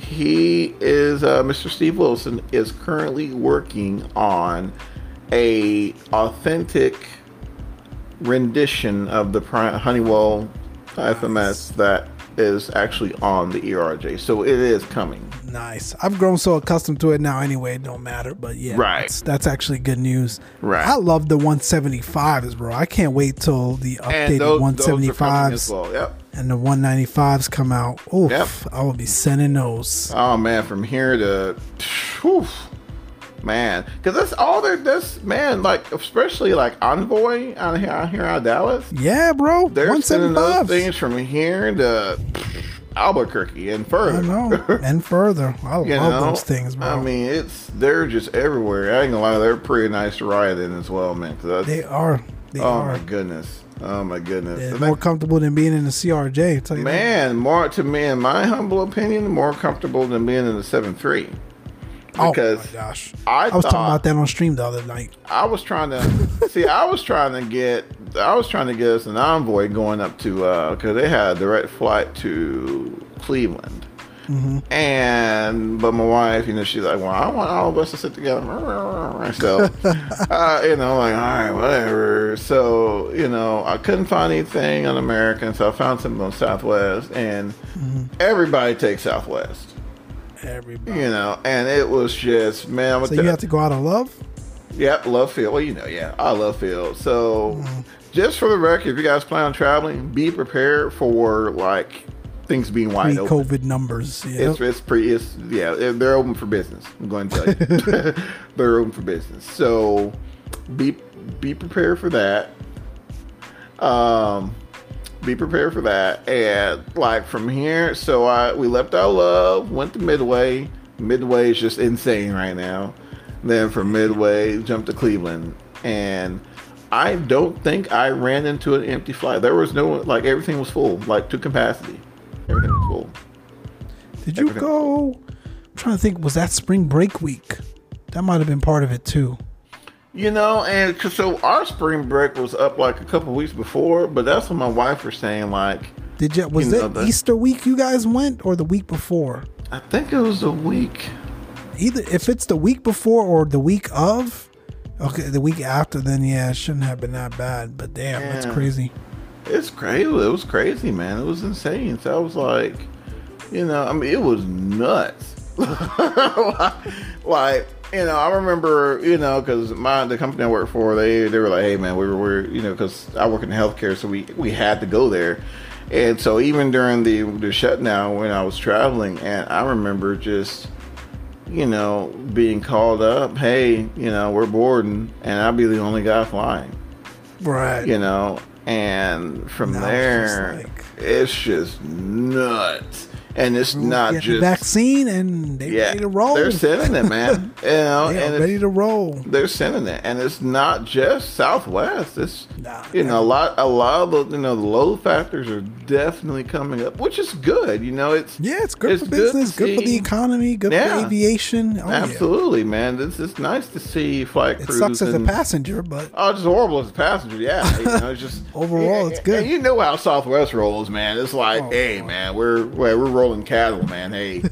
he is uh, Mr. Steve Wilson is currently working on a authentic rendition of the Honeywell FMS that is actually on the ERJ. So it is coming. nice. I've grown so accustomed to it now. Anyway, it don't matter. But yeah, Right. That's, that's actually good news. Right. I love the 175s, bro. I can't wait till the updated those, those 175s as well. Yep. and the 195s come out. Oof, Yep. I will be sending those. Oh man, from here to, whew, man, because that's all they're. this man, like especially like Envoy out here, out here out of Dallas. Yeah, bro. They're sending those 175s. things from here to Albuquerque and further. I know. *laughs* and further. I love know, those things, bro. I mean, it's they're just everywhere. I ain't gonna lie, they're pretty nice to ride in as well, man. they are. They oh are. my goodness, oh my goodness. They're more comfortable than being in the CRJ. Tell you that. man, more to me, in my humble opinion, more comfortable than being in the seven three. Oh Because my gosh. I, I was talking about that on stream the other night. I was trying to see. I was trying to get. I was trying to get us an envoy going up to uh, because they had a direct flight to Cleveland. Mm-hmm. And but my wife, you know, she's like, "Well, I want all of us to sit together." *laughs* So, uh, you know, like, all right, whatever. So, you know, I couldn't find anything on American, so I found something on Southwest, and mm-hmm. everybody takes Southwest. Everybody. You know, and it was just man. I'm So you have to go out of love. Yep, love field. Well, you know, yeah, I love field. So, just for the record, if you guys plan on traveling, be prepared for like things being wide open. Pre-COVID numbers. It's it's pretty. It's yeah. They're open for business. I'm going to tell you, *laughs* *laughs* they're open for business. So, be be prepared for that. Um, be prepared for that. And like from here, so I we left our love, went to Midway. Midway is just insane right now. Then from Midway, jumped to Cleveland, and I don't think I ran into an empty flight. There was no like everything was full, like to capacity. Everything was full. Did you everything- go? I'm trying to think. Was that spring break week? That might have been part of it too. You know, and 'cause- so our spring break was up like a couple weeks before, but that's what my wife was saying. Like, Did you? Was You know it Easter week you guys went, or the week before? I think it was a week. Either if it's the week before or the week of. Okay, the week after, then yeah, it shouldn't have been that bad. But damn, that's crazy. It's crazy. It was crazy, man. It was insane. So I was like, you know, I mean, it was nuts. *laughs* like, you know, I remember, you know, because my the company I work for, they they were like, hey, man, we were, we're, you know, because I work in healthcare, so we we had to go there. And so even during the the shutdown when I was traveling, and I remember just, you know, being called up, hey, you know, we're boarding, and I'd be the only guy flying Right. you know and from Now it's there just like- it's just nuts and it's not Get the just vaccine and they yeah ready to roll. they're sending it man *laughs* you know They and it's- ready to roll. they're sending it and it's not just southwest it's Nah, you know a lot a lot of the you know the load factors are definitely coming up which is good you know it's Yeah, it's good It's for good business, good, for the economy, good Yeah. for aviation. Oh, yeah. absolutely man This it's nice to see flight It crews sucks as a passenger, but Oh, just horrible as a passenger. Yeah, *laughs* you know, it's just Overall, it's good. And you know how Southwest rolls, man. It's like, Oh, hey, man, we're we're we're rolling cattle, man. Hey,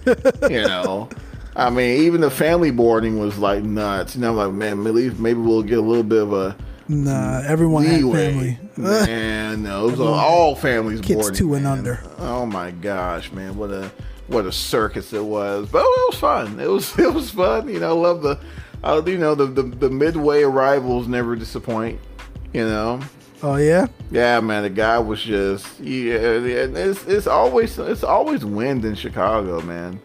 you know. I mean, even the family boarding was like nuts. You know, I'm like, man, maybe maybe we'll get a little bit of a nah, everyone had family. Man, no, it was all families Kids boarding. two and man. under. Oh my gosh, man, what a what a circus it was. But it was fun. It was *laughs* it was fun. You know, I love the, uh, you know, the, the the midway arrivals never disappoint. You know. Oh yeah, Yeah, man, the guy was just yeah. It's it's always it's always wind in Chicago, man.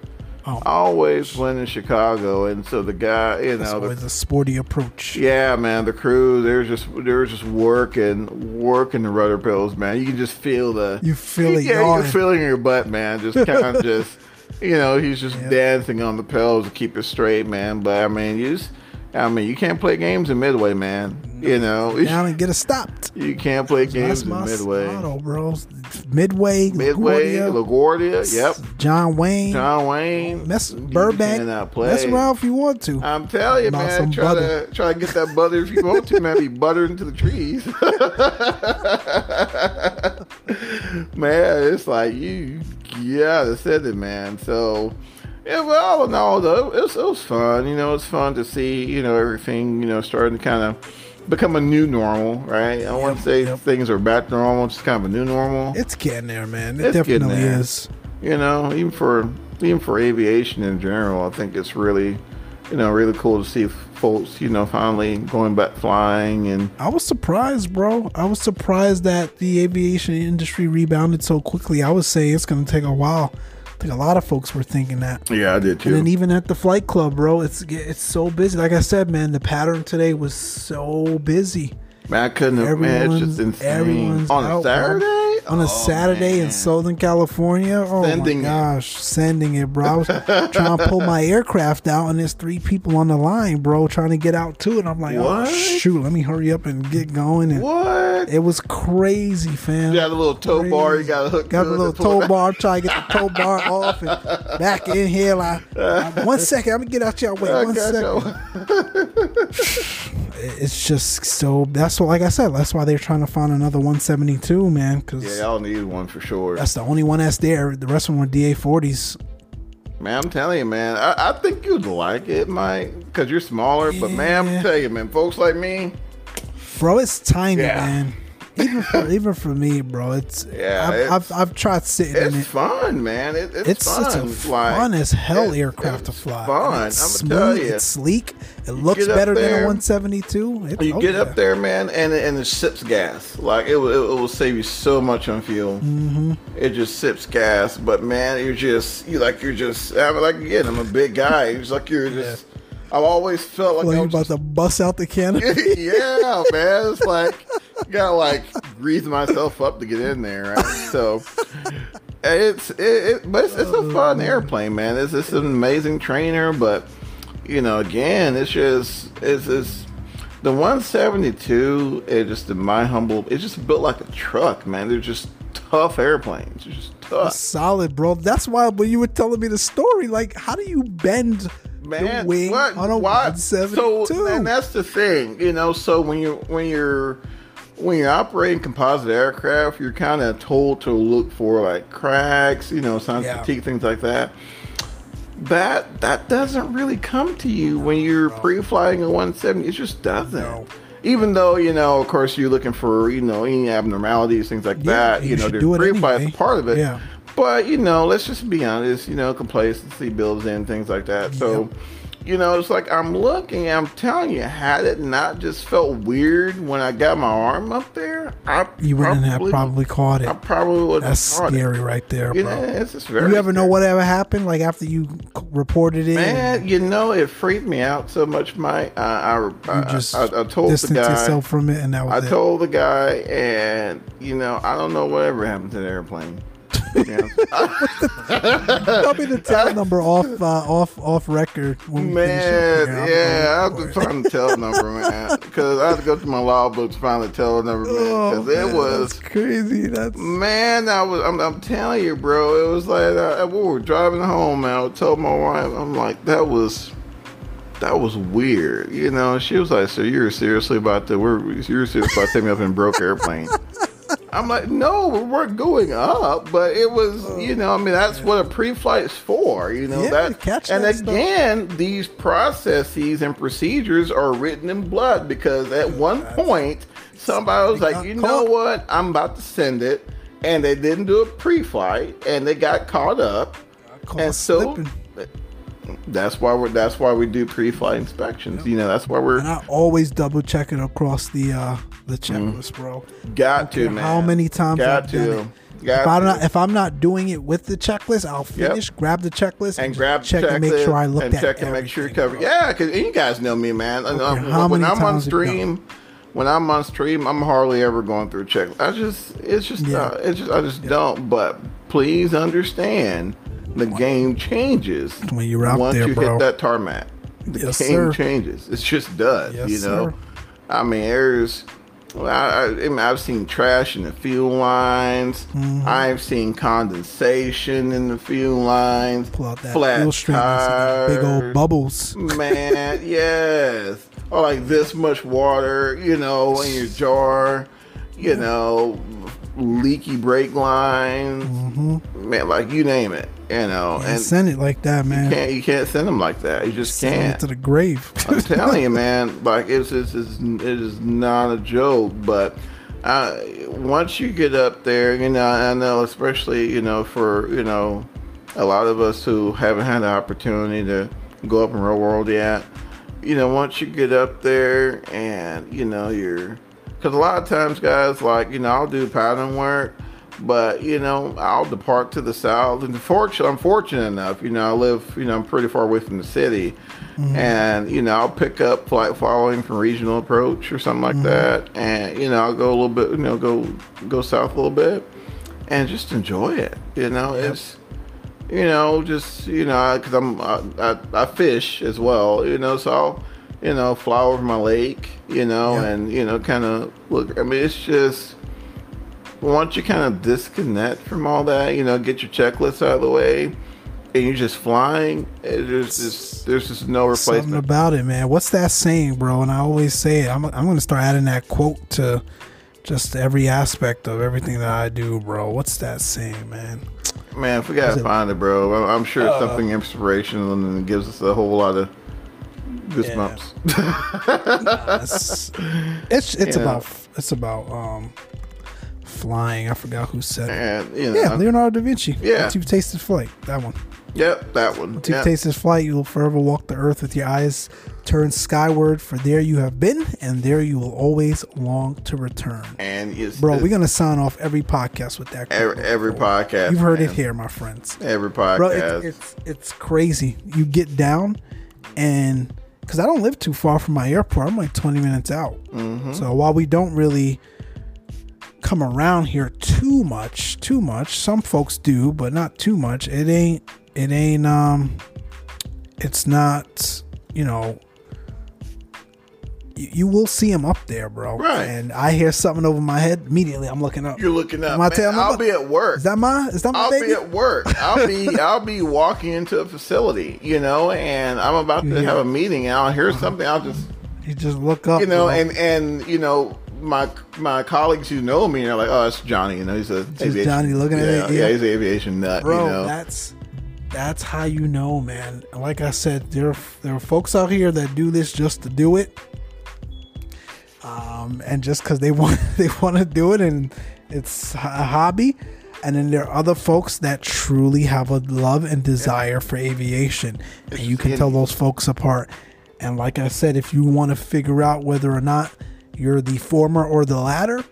Oh. Always wind in Chicago, and so the guy, you that's know, the, always a sporty approach. yeah, man, the crew they're just they're just working working the rudder pills, man. You can just feel the You feel it yeah, you feel it in your butt, man. Just *laughs* kind of just you know, he's just Yeah. dancing on the pills to keep it straight, man. But I mean, you just I mean, you can't play games in Midway, man. You know, Down and get it stopped. you can't play That's games in my Midway. motto, bro. Midway, Midway, LaGuardia, LaGuardia, yep. John Wayne. John Wayne, Mess Burbank. cannot play. Mess around if you want to. I'm telling you, About man. some Try butter. to try to get that butter if you want to, man. Be *laughs* buttered into the trees. *laughs* man, it's like you, yeah, that's it, man. So, yeah, well, all in all, though, it was, it was fun. You know, it's fun to see, you know, everything, you know, starting to kind of become a new normal, right? I want to say yep. things are back to normal, it's kind of a new normal. It's getting there, man. It It's definitely is. you know, even for even for aviation in general, I think it's really, you know, really cool to see folks, you know, finally going back flying and I was surprised, bro. I was surprised that the aviation industry rebounded so quickly. I was saying it's going to take a while. I think a lot of folks were thinking that. yeah, I did too. And even at the flight club, bro, it's it's so busy. Like I said, man, the pattern today was so busy. Man, I couldn't have. Man, it's Everyone's, just insane. everyone's On out, a bro. On a Oh, Saturday in. Southern California. Oh Sending my gosh, sending it, bro. I was *laughs* trying to pull my aircraft out, and there's three people on the line, bro, trying to get out too. And I'm like, What? oh shoot, let me hurry up and get going. And What? it was crazy, fam. You got a little tow bar. You got a hook. Got a little to tow bar. I'm trying to get the tow bar *laughs* off and back in here. Like, uh, *laughs* one second, I'm gonna get out your way. One second. It's just so. That's what, like I said, that's why they're trying to find another 172, man. Because Yeah, y'all need one for sure. that's the only one that's there. The rest of them were DA 40s. Man, I'm telling you, man. I, I think you'd like it, Mike, because you're smaller. But man, I'm telling you, man, folks like me, Bro, it's tiny, Yeah. man. Even for even for me, bro, it's Yeah, I've, it's- I've, I've tried sitting in It's it. fun, man. It, it's, It's fun. it's a Like, fun as hell aircraft to fly. Fun. It's I'm smooth. you. It's sleek. It looks better than a 172. It, You oh, get yeah. up there, man, and and it sips gas. Like it, will- it, will save you so much on fuel. Mm-hmm. It just sips gas, but man, you're just you like you're just. I mean, like again, I'm a big guy. It's like you're just. I've always felt like Like I'm about to bust out the cannon. *laughs* yeah, man. It's like *laughs* gotta like grease myself up to get in there, right? So it's it, it but it's, it's a fun uh. airplane, man. It's it's an amazing trainer, but you know, again, it's just it's it's the 172. It just in my humble, it's just built like a truck, man. They're just tough airplanes. They're just tough. Solid, bro. That's why when you were telling me the story, like, how do you bend man, wing what, on a why- So, and that's the thing, you know. So when you when you're when you're operating composite aircraft, you're kind of told to look for like cracks, you know, signs Yeah. of fatigue, things like that. That that doesn't really come to you when you're pre-flying a 170. It just doesn't. No. Even though you know, of course, you're looking for you know any abnormalities, things like Yeah, that. you You know, do pre-flight anyway. is part of it. Yeah. But you know, let's just be honest. You know, complacency builds in things like that. So, you know, it's like I'm looking. I'm telling you, had it not just felt weird when I got my arm up there, I you wouldn't have probably caught it. I probably would. That's have caught it. scary right there, You bro. know, it's just very. You ever know scary. whatever happened? Like after you reported it, Man, you know, it freaked me out so much. My, uh, I, I, just I, I told the distanced guy. yourself from it, and that I was it. told the guy, and you know, I don't know whatever happened to the airplane. Yeah. Tell me the tail number off, uh, off, off record. When we finish it. Man, yeah, I have going to for it. find the tail number, man, because I had to go through my log books to find the tail number, man. Oh, Because it was, that's crazy. That's man, I was, I'm, I'm telling you, bro, it was like uh, we were driving home, man. I told my wife, I'm like, that was, that was weird, you know. She was like, "So you're seriously about to, we're, you're serious about taking me up in a broke airplane?" *laughs* I'm like, no, we weren't going up, but it was, you know, I mean, that's what a pre-flight's for, you know. Yeah, that catch and that stuff. again, these processes and procedures are written in blood because at one point somebody was like, you know what, I'm about to send it, and they didn't do a pre-flight, and they got caught up, and so slipping. that's why we're that's why we do pre-flight inspections. You know, that's why we're And I always double check it across the uh the checklist, bro. got to man. how many times got I've to. done Got If I'm to. not if I'm not doing it with the checklist, I'll finish, grab the checklist, and grab check and make sure I looked and at check and make sure you're covered. bro. Yeah, because you guys know me, man. Care how when many I'm on times it goes. stream, when I'm on stream, I'm hardly ever going through a check. I just, it's just, Yeah. uh, it's just, I just don't. But please understand, the game changes When you're out once there, you bro. hit that tarmac. The Yes, game sir. changes. It just does. Yes, you know. sir. I mean, there's. Well, I, I, I've seen trash in the fuel lines. Mm-hmm. I've seen condensation in the fuel lines. Pull out that flat fuel stream big old bubbles. Man, *laughs* yes. Or like this much water, you know, in your jar. You know, leaky brake lines. Man, like you name it. You know, And send it like that, man. You can't you can't send them like that. You just Send can't. it to the grave. I'm *laughs* telling you, man. Like it's it's, it's it is not a joke. But uh, once you get up there, you know, I know, especially you know, for you know, a lot of us who haven't had the opportunity to go up in real world yet. You know, once you get up there, and you know, you're because a lot of times, guys, like you know, I'll do pattern work. But you know, I'll depart to the south, and fortunately, I'm fortunate enough. You know, I live. You know, I'm pretty far away from the city, mm-hmm. and you know, I'll pick up flight following from regional approach or something like mm-hmm. that, and you know, I'll go a little bit. You know, go go south a little bit, and just enjoy it. You know, it's you know, just you know, because I'm I, I, I fish as well. You know, so I'll you know fly over my lake. You know, Yeah. and you know, kind of look. I mean, it's just once you kind of disconnect from all that, you know, get your checklist out of the way, and you're just flying, eh, there's just there's just no Something replacement. about it, man. What's that saying, bro? And I always say it. I'm, I'm going to start adding that quote to just every aspect of everything that I do, bro. What's that saying, man? Man, if we gotta find it, bro, I'm- I'm sure it's Uh, something inspirational and it gives us a whole lot of goosebumps. It's it's, it's Yeah. about it's about um flying. I forgot who said it. And you know, Yeah, Leonardo da Vinci. Yeah. Once you've tasted flight, that one. yep, that one. Once you've Yep. tasted flight, you will forever walk the earth with your eyes turned skyward, for there you have been, and there you will always long to return. and it's, Bro, it's we're gonna sign off every podcast with that. every, every podcast. You've heard it here, my friends. Every podcast. Bro, it's, it's it's crazy. You get down, and because I don't live too far from my airport, I'm like 20 minutes out. Mm-hmm. So while we don't really come around here too much, too much, some folks do, but not too much. It ain't. It ain't. Um. It's not. You know. You, you will see him up there, bro. Right. And I hear something over my head. Immediately, I'm looking up. You're looking up. Am I man, I'll be at work. Is that my? Is that my I'll baby? be at work. I'll be *laughs* I'll be walking into a facility, you know, and I'm about to Yeah. Uh-huh. have a meeting and I'll hear something. I'll just you just look up. you know, and and you know, my my colleagues who know me are like, oh, it's Johnny. You know, he's a aviation- Johnny looking at it, Yeah, yeah. he's an aviation nut. bro you know, that's that's how you know man like i said there there are folks out here that do this just to do it um and just because they *laughs* want they want to do it and it's a hobby. And then there are other folks that truly have a love and desire for aviation. And you can tell those folks apart. And like i said if you want to figure out whether or not you're the former or the latter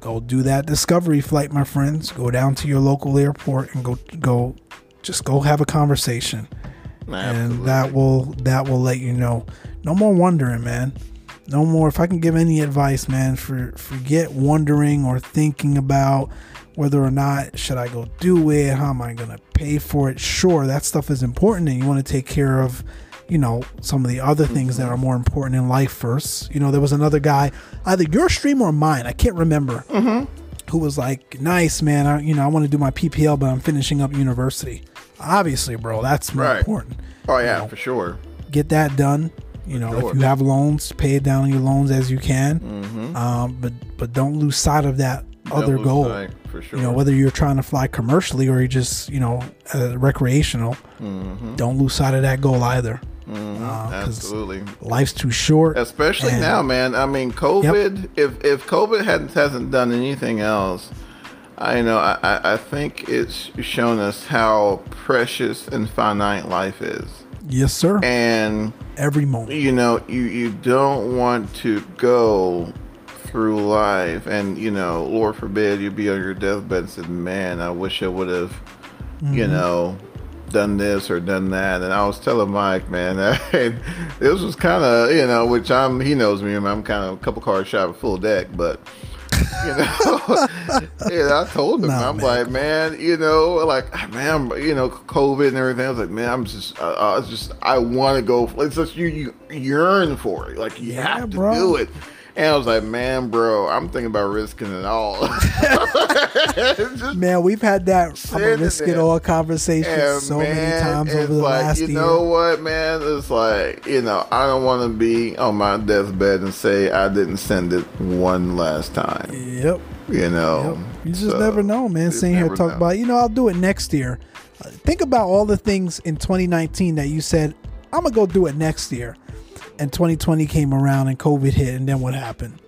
go do that discovery flight my friends. Go down to your local airport and go go just go have a conversation. And that will that will let you know. No more wondering man no more if i can give any advice man for forget wondering or thinking about whether or not should i go do it how am i going to pay for it sure that stuff is important and you want to take care of you know some of the other things that are mm-hmm. more important in life first you know there was another guy either your stream or mine i can't remember mm-hmm. who was like, "Nice, man. I, you know, I want to do my PPL, but I'm finishing up university." Obviously, bro, that's more Right. important. oh yeah, for sure. Get that done. You know, sure. if you have loans, pay it down on your loans as you can. Um, but but don't lose sight of that other Don't lose goal. sight, for sure. You know, whether you're trying to fly commercially or you just you know uh, recreational, don't lose sight of that goal either. Uh, 'cause Absolutely. life's too short. Especially and- now, man. I mean, COVID. If if COVID hadn't hasn't done anything else, I know I I think it's shown us how precious and finite life is, Yes, sir. and Every moment. you know you you don't want to go through life and you know lord forbid you be on your deathbed and said man i wish i would have you mm-hmm. know done this or done that and i was telling mike man *laughs* and this was kind of you know which i'm he knows me i'm kind of a couple cars shy of a full deck but you know, *laughs* yeah, I told him, Nah, I'm man. like, man, you know, like, man, you know, COVID and everything. I was like, man, I'm just, uh, I was just, I want to go. It's just you, you yearn for it, like you Yeah, have to bro. do it. And I was like, man, bro, I'm thinking about risking it all. *laughs* Man, we've had that risk it all conversation and so man, many times over the like, last you year. know what, man? It's like, you know, I don't want to be on my deathbed and say I didn't send it one last time. Yep. You know, Yep. You just So, never know, man. you Sitting here never talk about, you know, I'll do it next year. Uh, think about all the things in 2019 that you said, I'm gonna go do it next year. And 2020 came around and COVID hit, and then what happened?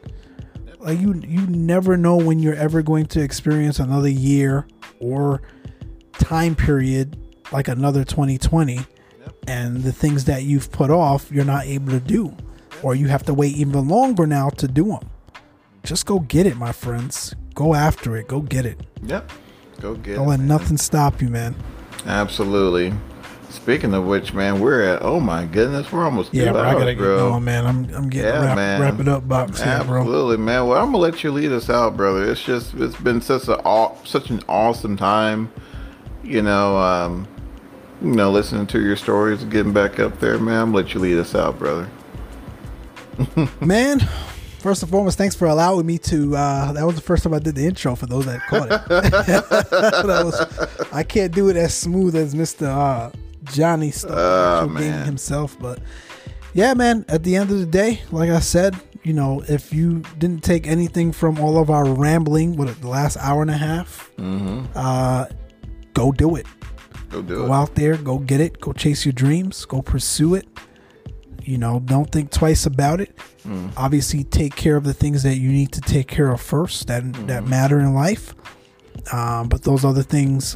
Like you, you never know when you're ever going to experience another year or time period like another 2020, and the things that you've put off, you're not able to do, or you have to wait even longer now to do them. Just go get it, my friends. Go after it. Go get it. Yep. Go get Don't it. let man. nothing stop you, man. Absolutely. Speaking of which, man, we're at. Oh my goodness, we're almost Yeah, bro, I gotta get bro. going, man. I'm I'm getting Yeah, wrap, man. wrap it up, box here. Absolutely, man. Well, I'm gonna let you lead us out, brother. It's just it's been such a such an awesome time. You know, um, you know, listening to your stories, getting back up there, man. I'm gonna let you lead us out, brother. *laughs* Man, first and foremost, thanks for allowing me to. Uh, that was the first time I did the intro for those that caught it. *laughs* was, I can't do it as smooth as Mister uh, Johnny Oh, gaming man. himself, but yeah, man. At the end of the day, like I said, you know, if you didn't take anything from all of our rambling, what the last hour and a half, Mm-hmm. uh, go do it. Go do Go it. out there, go get it, go chase your dreams, go pursue it. you know, don't think twice about it. Obviously, take care of the things that you need to take care of first that that matter in life. Um, but those other things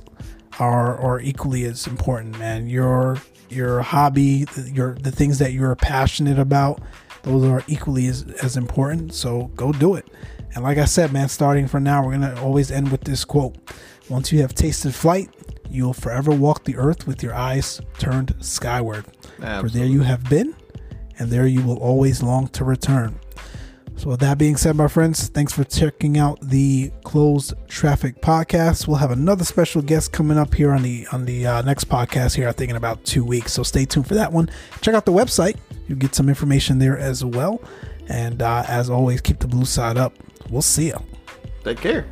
are are equally as important, man. Your your hobby, your the things that you're passionate about, those are equally as, as important. So go do it. And like I said, man, starting from now, we're gonna always end with this quote: "Once you have tasted flight, you will forever walk the earth with your eyes turned skyward. For there you have been, and there you will always long to return." So, with that being said, my friends, thanks for checking out the Closed Traffic podcast. We'll have another special guest coming up here on the on the uh, next podcast here. I think in about two weeks. So stay tuned for that one. Check out the website. You get some information there as well. And uh, as always, keep the blue side up. We'll see you. Take care.